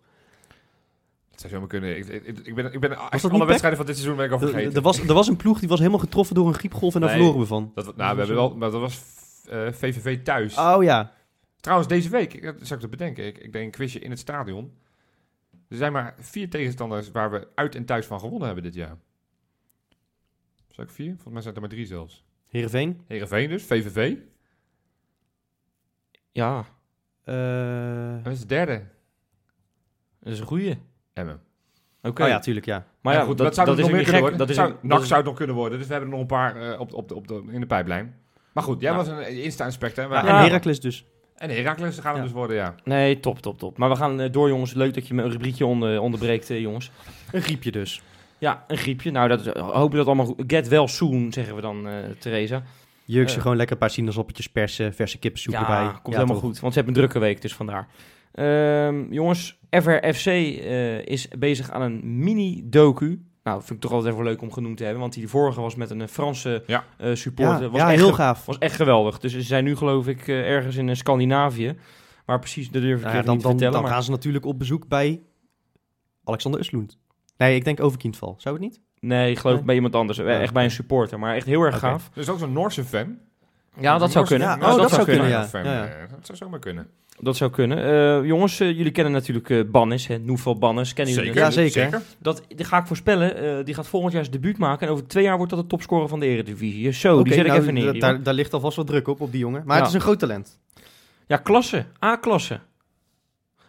Speaker 4: Dat zou zomaar kunnen. Ik, ik, ik ben, ik ben
Speaker 2: dat
Speaker 4: alle wedstrijden van dit seizoen ben ik al
Speaker 2: Er,
Speaker 4: vergeten.
Speaker 2: er was, er was een ploeg die was helemaal getroffen door een griepgolf en daar
Speaker 4: Nee.
Speaker 2: verloren we van.
Speaker 4: dat, nou, we hebben wel, maar dat was eh, VVV thuis.
Speaker 2: Oh ja.
Speaker 4: Trouwens, deze week, ik, dat zou ik te bedenken, ik, ik deed een quizje in het stadion. Er zijn maar vier tegenstanders waar we uit en thuis van gewonnen hebben dit jaar. Zou ik vier? Volgens mij zijn het er maar drie zelfs.
Speaker 2: Heerenveen.
Speaker 4: Heerenveen dus, VVV.
Speaker 3: Ja,
Speaker 2: Eh,
Speaker 4: Dat is de derde.
Speaker 3: dat is een goeie.
Speaker 4: Emmen.
Speaker 3: Oké.
Speaker 2: Oh ja, tuurlijk, ja.
Speaker 3: Maar ja,
Speaker 4: goed,
Speaker 3: dat,
Speaker 4: dat zou
Speaker 3: dat
Speaker 4: dus
Speaker 3: is
Speaker 4: nog meer kunnen worden.
Speaker 3: Dat is
Speaker 4: zou,
Speaker 3: ook- dat
Speaker 4: NAC
Speaker 3: is-
Speaker 4: zou het nog kunnen worden. Dus we hebben er nog een paar eh, op, op, op de, in de pijplijn. Maar goed, jij
Speaker 3: Ja.
Speaker 4: was een Insta-inspect, hè?
Speaker 2: Ja,
Speaker 4: Maar-
Speaker 2: en. Heracles dus.
Speaker 4: En Heracles gaan we
Speaker 2: Ja.
Speaker 4: dus worden, ja.
Speaker 3: Nee, top, top, top. Maar we gaan eh, door, jongens. Leuk dat je mijn rubriekje onder, onderbreekt, eh, jongens.
Speaker 2: Een griepje dus.
Speaker 3: Ja, een griepje. Nou, dat, hopen dat allemaal goed. Get well soon, zeggen we dan, eh Theresa.
Speaker 2: Jurkje
Speaker 3: Eh.
Speaker 2: gewoon lekker een paar sinaasappeltjes persen, verse kippensoep
Speaker 3: ja,
Speaker 2: erbij.
Speaker 3: komt
Speaker 2: Ja,
Speaker 3: helemaal
Speaker 2: toch.
Speaker 3: goed. Want ze hebben een drukke week, dus vandaar. Ehm, jongens, FRFC eh, is bezig aan een mini-docu. Nou, vind ik toch altijd even leuk om genoemd te hebben. Want die vorige was met een eh, Franse
Speaker 4: Ja.
Speaker 3: eh, supporter.
Speaker 2: Ja,
Speaker 3: was
Speaker 2: ja
Speaker 3: echt
Speaker 2: heel gaaf.
Speaker 3: was echt geweldig. Dus ze zijn nu geloof ik ergens in Scandinavië. Maar precies, dat durf ik
Speaker 2: Nou dan
Speaker 3: niet te vertellen.
Speaker 2: dan
Speaker 3: maar...
Speaker 2: gaan ze natuurlijk op bezoek bij Alexander Usloend. Nee, ik denk Overkindval. Zou het niet?
Speaker 3: Nee, ik geloof
Speaker 2: Nee?
Speaker 3: bij iemand anders.
Speaker 2: Ja,
Speaker 3: echt bij een supporter. Maar echt heel erg gaaf.
Speaker 4: Dus ook zo'n Noorse fan.
Speaker 3: Ja, dat zou kunnen.
Speaker 2: Oh, dat zou kunnen, ja.
Speaker 4: Dat zou zomaar kunnen.
Speaker 3: Dat zou kunnen. Eh, jongens, eh, jullie kennen natuurlijk eh Bannis, hè, Noevel Bannis. Kennen jullie
Speaker 4: Zeker.
Speaker 2: Ja, zeker.
Speaker 3: Dat, die ga ik voorspellen. eh, die gaat volgend jaar zijn debuut maken. En over twee jaar wordt dat de topscorer van de Eredivisie. Zo, die zet ik
Speaker 2: nou,
Speaker 3: even neer.
Speaker 2: Daar, daar ligt alvast wat druk op, op die jongen. Maar
Speaker 3: Ja.
Speaker 2: het is een groot talent.
Speaker 3: Ja, klasse. A-klasse.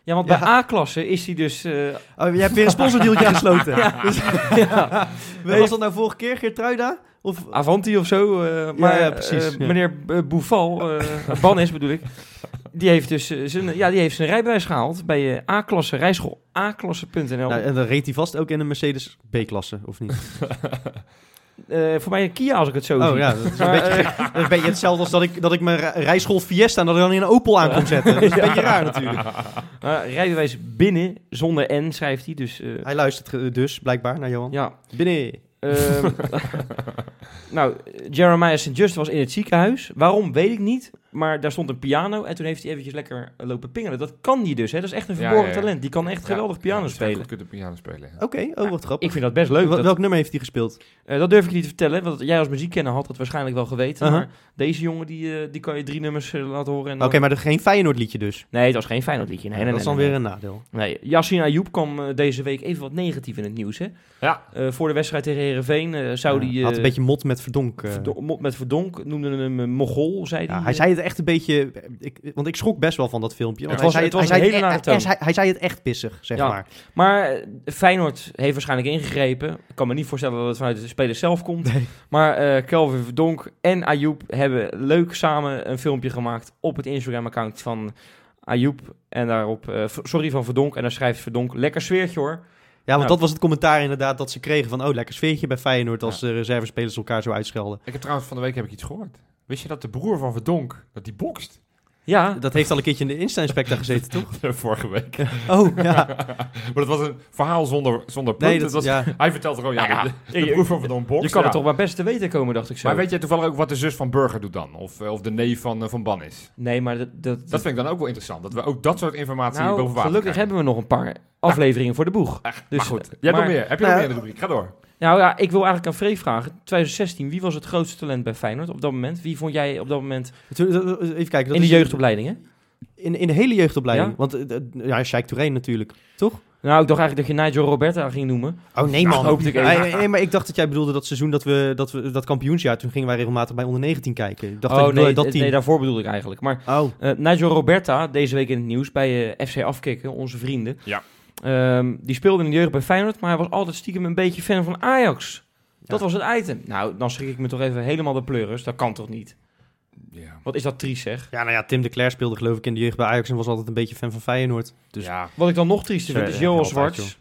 Speaker 3: Ja, want
Speaker 2: Ja.
Speaker 3: bij A-klasse is hij dus... eh,
Speaker 2: Oh, je hebt weer een sponsordealtje gesloten. Dus-
Speaker 3: ja,
Speaker 2: was dat nou vorige keer, Geertruida? Of,
Speaker 3: Avanti of zo. eh, maar
Speaker 2: ja, precies, ja.
Speaker 3: meneer uh, Boufal, eh Bannis bedoel ik, die heeft dus eh, zijn, ja, die heeft zijn rijbewijs gehaald bij eh, A-klasse, rijschool A-klasse.nl.
Speaker 2: nou, en dan reed hij vast ook in een Mercedes B-klasse, of niet?
Speaker 3: Eh, voor mij een Kia als ik het zo zie.
Speaker 2: Oh ja, dat is een, beetje, een beetje hetzelfde als dat ik, dat ik mijn rij- rijschool Fiesta en dat ik dan in een Opel aan kon zetten. Dat is een beetje raar natuurlijk.
Speaker 3: rijbewijs binnen, zonder N schrijft hij. Dus
Speaker 2: Hij luistert dus, blijkbaar, naar Johan.
Speaker 3: ja,
Speaker 2: Binnen.
Speaker 3: Ehm, nou, Jeremiah St. Just was in het ziekenhuis. Waarom, weet ik niet. Maar daar stond een piano en toen heeft hij eventjes lekker lopen pingelen. Dat kan die dus, hè. Dat is echt een verborgen
Speaker 4: ja, ja.
Speaker 3: talent. Die kan echt geweldig piano
Speaker 4: Ja,
Speaker 3: spelen.
Speaker 4: Goed kunnen piano spelen. ja.
Speaker 2: Oké, oh wat grappig.
Speaker 3: Ik vind dat best leuk.
Speaker 2: Wel-
Speaker 3: Dat,
Speaker 2: Welk nummer heeft hij gespeeld?
Speaker 3: eh, dat durf ik niet te vertellen, want jij als muziekkenner had dat waarschijnlijk wel geweten.
Speaker 2: Uh-huh.
Speaker 3: Maar deze jongen, die, eh, die kan je drie nummers eh, laten horen. En
Speaker 2: Oké, maar er geen Feyenoord liedje dus.
Speaker 3: Nee, het was geen Feyenoord liedje. Nee, nee,
Speaker 2: dat is dan
Speaker 3: nee,
Speaker 2: weer een nadeel.
Speaker 3: Nee, Yassine Ayoub kwam deze week even wat negatief in het nieuws. Hè?
Speaker 4: Ja.
Speaker 3: Eh, voor de wedstrijd tegen Herenveen eh, zou die...
Speaker 2: had een beetje mot met verdonk.
Speaker 3: verdo- mot met verdonk, noemde hem een mogol, zei
Speaker 2: Ja,
Speaker 3: hij.
Speaker 2: hij zei het echt een beetje... Ik, want ik schrok best wel van dat filmpje. Want
Speaker 3: Het
Speaker 2: hij,
Speaker 3: was-
Speaker 2: zei
Speaker 3: het
Speaker 2: hij,
Speaker 3: was
Speaker 2: zei het
Speaker 3: hele
Speaker 2: e-
Speaker 3: nare
Speaker 2: hij, hij zei het echt pissig, zeg
Speaker 3: Ja.
Speaker 2: maar.
Speaker 3: Maar eh, Feyenoord heeft waarschijnlijk ingegrepen. Ik kan me niet voorstellen dat het vanuit de speler zelf komt.
Speaker 2: Nee.
Speaker 3: Maar eh Kelvin Verdonk en Ayoub hebben leuk samen een filmpje gemaakt op het Instagram-account van Ayoub. En daarop, eh, sorry van Verdonk. En dan schrijft Verdonk, lekker sfeertje hoor.
Speaker 2: Ja, want
Speaker 3: Nou.
Speaker 2: dat was het commentaar inderdaad dat ze kregen van... Oh, lekker sfeertje bij Feyenoord als de reservespelers elkaar zo uitschelden.
Speaker 4: Ik heb trouwens van de week heb ik iets gehoord. Wist je dat de broer van Verdonk, dat die bokst?
Speaker 3: Ja,
Speaker 2: Dat heeft al een keertje in de Insta-inspector gezeten, toch?
Speaker 4: Vorige week.
Speaker 2: Oh, ja.
Speaker 4: maar het was een verhaal zonder, zonder punt.
Speaker 2: Nee, dat,
Speaker 4: was,
Speaker 2: ja.
Speaker 4: Hij vertelt gewoon, ja,
Speaker 3: Nou ja,
Speaker 4: de,
Speaker 3: je-
Speaker 4: broer van Verdonk bokst.
Speaker 3: je kan
Speaker 4: ja.
Speaker 3: het toch maar best te weten komen, dacht ik zo.
Speaker 4: Maar weet jij toevallig ook wat de zus van Burger doet dan? Of, eh, of de neef van, eh, van Ban is?
Speaker 3: Nee, maar dat... dat,
Speaker 4: Dat vind ik dan ook wel interessant. Dat we ook dat soort informatie
Speaker 3: nou,
Speaker 4: boven water
Speaker 3: gelukkig
Speaker 4: krijgen.
Speaker 3: hebben we nog een paar afleveringen voor de boeg.
Speaker 4: Echt,
Speaker 3: Dus,
Speaker 4: maar goed,
Speaker 3: eh,
Speaker 4: jij hebt nog meer. Heb je
Speaker 2: Nou
Speaker 4: nog
Speaker 2: ja,
Speaker 4: meer in de rubriek? Ga door.
Speaker 3: Nou ja, ik wil eigenlijk aan Free vragen. 2016, wie was het grootste talent bij Feyenoord op dat moment? Wie vond jij op dat moment
Speaker 2: Even kijken. Dat
Speaker 3: in de
Speaker 2: is-
Speaker 3: jeugdopleiding, hè?
Speaker 2: In, in de hele jeugdopleiding.
Speaker 3: Ja?
Speaker 2: Want uh, ja, Sheikh Touré natuurlijk, toch?
Speaker 3: Nou, ik dacht eigenlijk dat je Nigel Roberta ging noemen.
Speaker 2: Oh nee, man.
Speaker 3: hoopte ik even.
Speaker 2: Nee, nee, maar ik dacht dat jij bedoelde dat seizoen dat we dat, we, dat kampioensjaar... toen gingen wij regelmatig bij onder 19 kijken. Ik dacht dat,
Speaker 3: oh
Speaker 2: je
Speaker 3: nee,
Speaker 2: bedoelde dat team.
Speaker 3: nee, daarvoor bedoel ik eigenlijk. Maar
Speaker 2: Oh,
Speaker 3: eh, Nigel Roberta, deze week in het nieuws bij eh, FC Afkikken, onze vrienden.
Speaker 4: Ja.
Speaker 3: Ehm, die speelde in de jeugd bij Feyenoord, maar hij was altijd stiekem een beetje fan van Ajax. Dat
Speaker 2: Ja.
Speaker 3: was het item. Nou, dan schrik ik me toch even helemaal de pleuris. Dat kan toch niet?
Speaker 4: Ja.
Speaker 3: Wat is dat triest, zeg.
Speaker 2: ja, nou ja, Tim de Cler speelde geloof ik in de jeugd bij Ajax... en was altijd een beetje fan van Feyenoord. Dus
Speaker 4: ja.
Speaker 3: Wat ik dan nog triester vind, is
Speaker 2: altijd,
Speaker 3: Zwarts.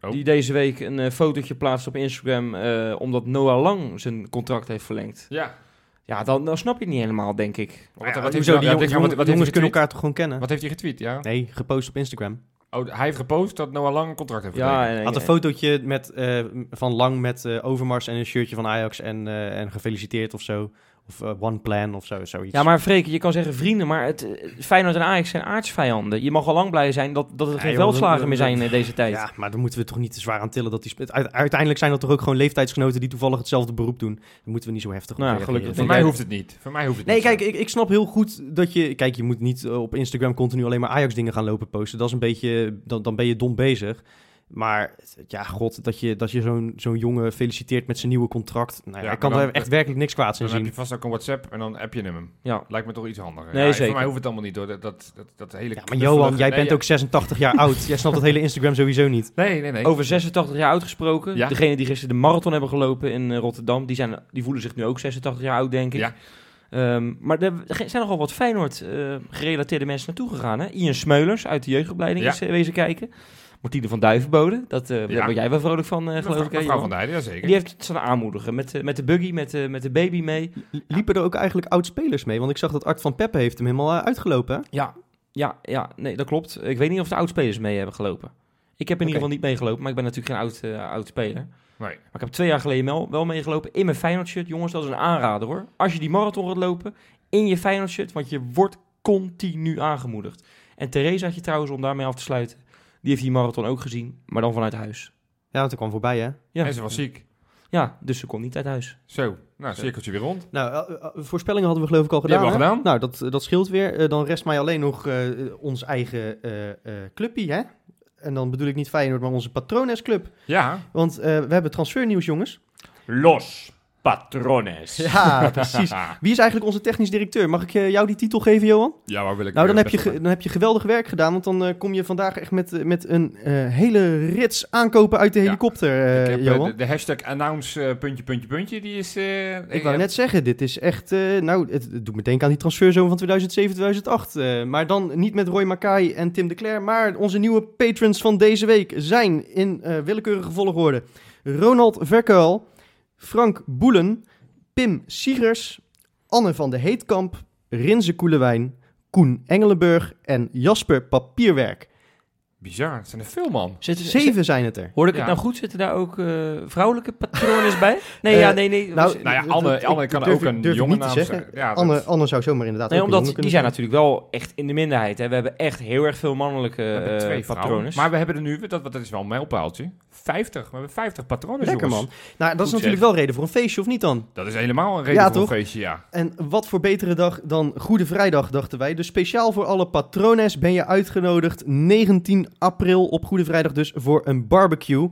Speaker 4: Oh.
Speaker 3: Die deze week een eh, fotootje plaatst op Instagram, eh, omdat Noah Lang zijn contract heeft verlengd.
Speaker 4: Ja.
Speaker 3: Ja, dan, dan snap je het niet helemaal, denk ik.
Speaker 4: Wat,
Speaker 2: Ja,
Speaker 4: wat,
Speaker 2: hoezo, die jongens,
Speaker 4: denk- wat- wat heeft hij
Speaker 2: jongens kunnen elkaar toch gewoon kennen?
Speaker 4: Wat heeft hij getweet, ja?
Speaker 2: Nee, gepost op Instagram.
Speaker 4: Oh, hij heeft gepost dat Noah Lang een contract heeft
Speaker 3: Ja, en,
Speaker 2: Had een fotootje met, eh, van Lang met eh, Overmars en een shirtje van Ajax... en, eh, en gefeliciteerd of zo. Of eh, One Plan of zo, zoiets.
Speaker 3: ja, maar Freek, je kan zeggen vrienden, maar het, eh, Feyenoord en Ajax zijn aardsvijanden. Je mag al lang blij zijn dat, dat er
Speaker 2: Ja,
Speaker 3: geen
Speaker 2: joh,
Speaker 3: veldslagen meer zijn in deze tijd.
Speaker 2: Ja, maar dan moeten we toch niet te zwaar aan tillen dat die... Uiteindelijk zijn dat toch ook gewoon leeftijdsgenoten die toevallig hetzelfde beroep doen. Dan moeten we niet zo heftig
Speaker 3: Nou, gelukkig
Speaker 4: Voor mij hoeft het niet. Voor mij hoeft het
Speaker 2: Nee,
Speaker 4: niet.
Speaker 2: kijk, ik, ik snap heel goed dat je... Kijk, je moet niet eh, op Instagram continu alleen maar Ajax-dingen gaan lopen posten. Dat is een beetje... Dan, dan ben je dom bezig. Maar ja, god, dat je, dat je zo'n zo'n jongen feliciteert met zijn nieuwe contract. Nou, ja, ik kan
Speaker 4: dan-
Speaker 2: er echt werkelijk niks kwaads in
Speaker 4: Dan heb
Speaker 2: zien.
Speaker 4: je vast ook een WhatsApp en dan app je hem.
Speaker 3: Ja.
Speaker 4: Lijkt me toch iets handiger.
Speaker 3: Nee,
Speaker 4: Ja,
Speaker 3: zeker.
Speaker 4: Voor mij hoeft het allemaal niet door. Dat, dat, dat, dat hele
Speaker 2: Ja, maar Johan, jij
Speaker 4: Nee,
Speaker 2: bent
Speaker 4: ja.
Speaker 2: ook 86 jaar oud. Jij snapt dat hele Instagram sowieso niet.
Speaker 4: Nee, nee, nee.
Speaker 3: Over 86 jaar oud gesproken.
Speaker 4: Ja.
Speaker 3: Degene die gisteren de marathon hebben gelopen in eh, Rotterdam, die, zijn, die voelen zich nu ook 86 jaar oud, denk ik.
Speaker 4: Ja.
Speaker 3: Ehm, maar er zijn nogal wat Feyenoord eh, gerelateerde mensen naartoe gegaan. Hè? Ian Smeulers uit de jeugdopleiding
Speaker 4: Ja.
Speaker 3: is eh, wezen kijken. Martine van Duivenbode, dat, eh, daar
Speaker 4: Ja.
Speaker 3: word jij wel vrolijk van, eh,
Speaker 4: Mevrouw,
Speaker 3: geloof ik. hè,
Speaker 4: mevrouw van Dijden, jazeker.
Speaker 3: Die heeft het staan aanmoedigen met, eh, met de buggy, met, eh, met de baby mee.
Speaker 2: Liepen er ook eigenlijk oud-spelers mee? Want ik zag dat Art van Peppe heeft hem helemaal uitgelopen. hè?
Speaker 3: Ja, ja, ja, nee, dat klopt. Ik weet niet of de oudspelers mee hebben gelopen. Ik heb in ieder geval niet meegelopen, maar ik ben natuurlijk geen oud, eh, oud speler.
Speaker 4: Nee.
Speaker 3: Maar ik heb twee jaar geleden wel, wel meegelopen in mijn Feyenoord shirt. Jongens, dat is een aanrader hoor. Als je die marathon gaat lopen in je Feyenoord shirt, want je wordt continu aangemoedigd. En Therese had je trouwens, om daarmee af te sluiten, die heeft die marathon ook gezien, maar dan vanuit huis.
Speaker 2: Ja, want hij kwam voorbij, hè?
Speaker 3: Ja,
Speaker 4: En ze was ziek.
Speaker 3: ja dus ze kon niet uit huis.
Speaker 4: Zo, nou, cirkeltje weer rond.
Speaker 2: Nou, eh, eh, voorspellingen hadden we geloof ik al
Speaker 4: Die
Speaker 2: gedaan.
Speaker 4: hebben we al
Speaker 2: hè? Nou, dat, dat scheelt weer. Eh, dan rest mij alleen nog eh, ons eigen eh eh clubpie, hè? En dan bedoel ik niet Feyenoord, maar onze Patrones-club.
Speaker 4: Ja,
Speaker 2: Want eh, we hebben transfernieuws, jongens.
Speaker 3: Los patrones.
Speaker 2: Ja, precies. Wie is eigenlijk onze technisch directeur? Mag ik eh, jou die titel geven, Johan?
Speaker 4: ja, waar wil ik...
Speaker 2: Nou, dan
Speaker 4: eh,
Speaker 2: heb, je, dan heb je geweldig werk gedaan. Want dan eh, kom je vandaag echt met, met een hele rits aankopen uit de
Speaker 4: Ja.
Speaker 2: helikopter, eh,
Speaker 4: Ik heb,
Speaker 2: Johan.
Speaker 4: de, de hashtag announce puntje, puntje, puntje, die is... eh,
Speaker 2: Ik wou net zeggen, dit is echt... eh, nou, het, het doet me denken aan die transferzoon van 2007, 2008. eh, maar dan niet met Roy Mackay en Tim de Cler. Maar onze nieuwe patrons van deze week zijn in eh, willekeurige volgorde... Ronald Verkuil, Frank Boelen, Pim Siegers, Anne van de Heetkamp, Rinze Koelewijn, Koen Engelenburg en Jasper Papierwerk.
Speaker 4: Bizar, het zijn er veel, man.
Speaker 3: Zitten,
Speaker 2: Zeven zijn het er.
Speaker 3: Hoorde ik
Speaker 4: Ja.
Speaker 3: het nou goed? Zitten daar ook eh, vrouwelijke patrones bij? Nee,
Speaker 2: Eh,
Speaker 3: ja, nee, nee.
Speaker 2: nou,
Speaker 4: Nou ja,
Speaker 2: dat-
Speaker 4: Anne,
Speaker 2: dat-
Speaker 4: Anne
Speaker 2: ik
Speaker 4: kan
Speaker 2: durf
Speaker 4: ook een
Speaker 2: durf ik
Speaker 4: jonge
Speaker 2: niet te
Speaker 4: naam
Speaker 2: zeggen.
Speaker 4: zijn. Ja, dat-
Speaker 2: Anne, Anne zou zomaar inderdaad
Speaker 3: Nee,
Speaker 2: ook een
Speaker 3: omdat
Speaker 2: jongen
Speaker 3: die zijn natuurlijk wel echt in de minderheid. Hè. We hebben echt heel erg veel mannelijke eh,
Speaker 4: twee
Speaker 3: patrones.
Speaker 4: Maar we hebben er nu, dat, dat is wel een mijlpaaltje, 50. We hebben 50 patronen,
Speaker 2: Lekker
Speaker 4: jongens.
Speaker 2: man. Nou, dat is natuurlijk wel reden voor een feestje, of niet dan?
Speaker 4: Dat is helemaal een reden
Speaker 2: Ja,
Speaker 4: voor
Speaker 2: toch?
Speaker 4: een feestje, ja.
Speaker 2: En wat voor betere dag dan Goede Vrijdag, dachten wij. Dus speciaal voor alle patrones ben je uitgenodigd 19 april op Goede Vrijdag dus voor een barbecue.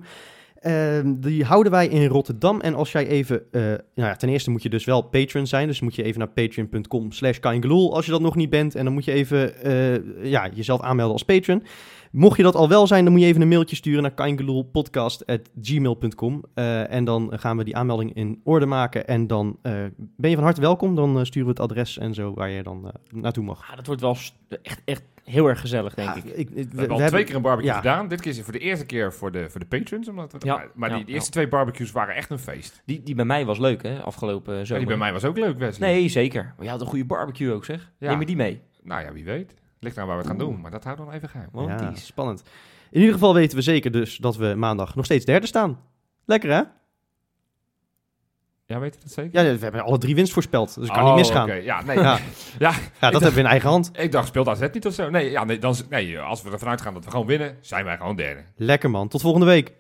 Speaker 2: Ehm, die houden wij in Rotterdam. En als jij even... eh, nou ja, ten eerste moet je dus wel patron zijn. Dus moet je even naar patreon.com slash als je dat nog niet bent. En dan moet je even eh, ja, jezelf aanmelden als patron. Mocht je dat al wel zijn, dan moet je even een mailtje sturen naar kaingeloelpodcast.gmail.com. Eh en dan gaan we die aanmelding in orde maken. En dan ben je van harte welkom. Dan sturen we het adres en zo waar je dan naartoe mag.
Speaker 3: Ah, dat wordt wel echt, echt heel erg gezellig, denk
Speaker 2: Ja,
Speaker 3: ik.
Speaker 2: ik-
Speaker 4: We, hebben al twee keer een barbecue
Speaker 2: ja.
Speaker 4: gedaan. Dit keer is het voor de eerste keer voor de, voor de patrons. Omdat we,
Speaker 3: Ja,
Speaker 4: maar maar
Speaker 3: ja,
Speaker 4: die eerste twee barbecues waren echt een feest.
Speaker 3: Die, die bij mij was leuk, hè, afgelopen zomer.
Speaker 4: die bij mij was ook leuk, Wesley.
Speaker 3: Nee, zeker. Maar je had een goede barbecue ook, zeg.
Speaker 4: Ja.
Speaker 3: Neem je die mee?
Speaker 4: Nou ja, wie weet. Ligt aan waar we het gaan doen, maar dat houden we dan even geheim.
Speaker 3: Want
Speaker 2: Ja,
Speaker 3: die is-
Speaker 2: spannend. In ieder geval weten we zeker dus dat we maandag nog steeds derde staan. Lekker hè?
Speaker 4: Ja, weet je dat zeker?
Speaker 2: Ja, we hebben alle drie winst voorspeld. Dus het kan
Speaker 4: Oh,
Speaker 2: niet misgaan.
Speaker 4: oké. Ja, nee.
Speaker 2: Ja,
Speaker 4: Ja,
Speaker 2: ja, dat hebben we in eigen hand.
Speaker 4: ik dacht, speelt AZ niet of zo? Nee, ja, nee, dan, nee, als we ervan uitgaan dat we gewoon winnen, zijn wij gewoon derde.
Speaker 2: Lekker man. Tot volgende week.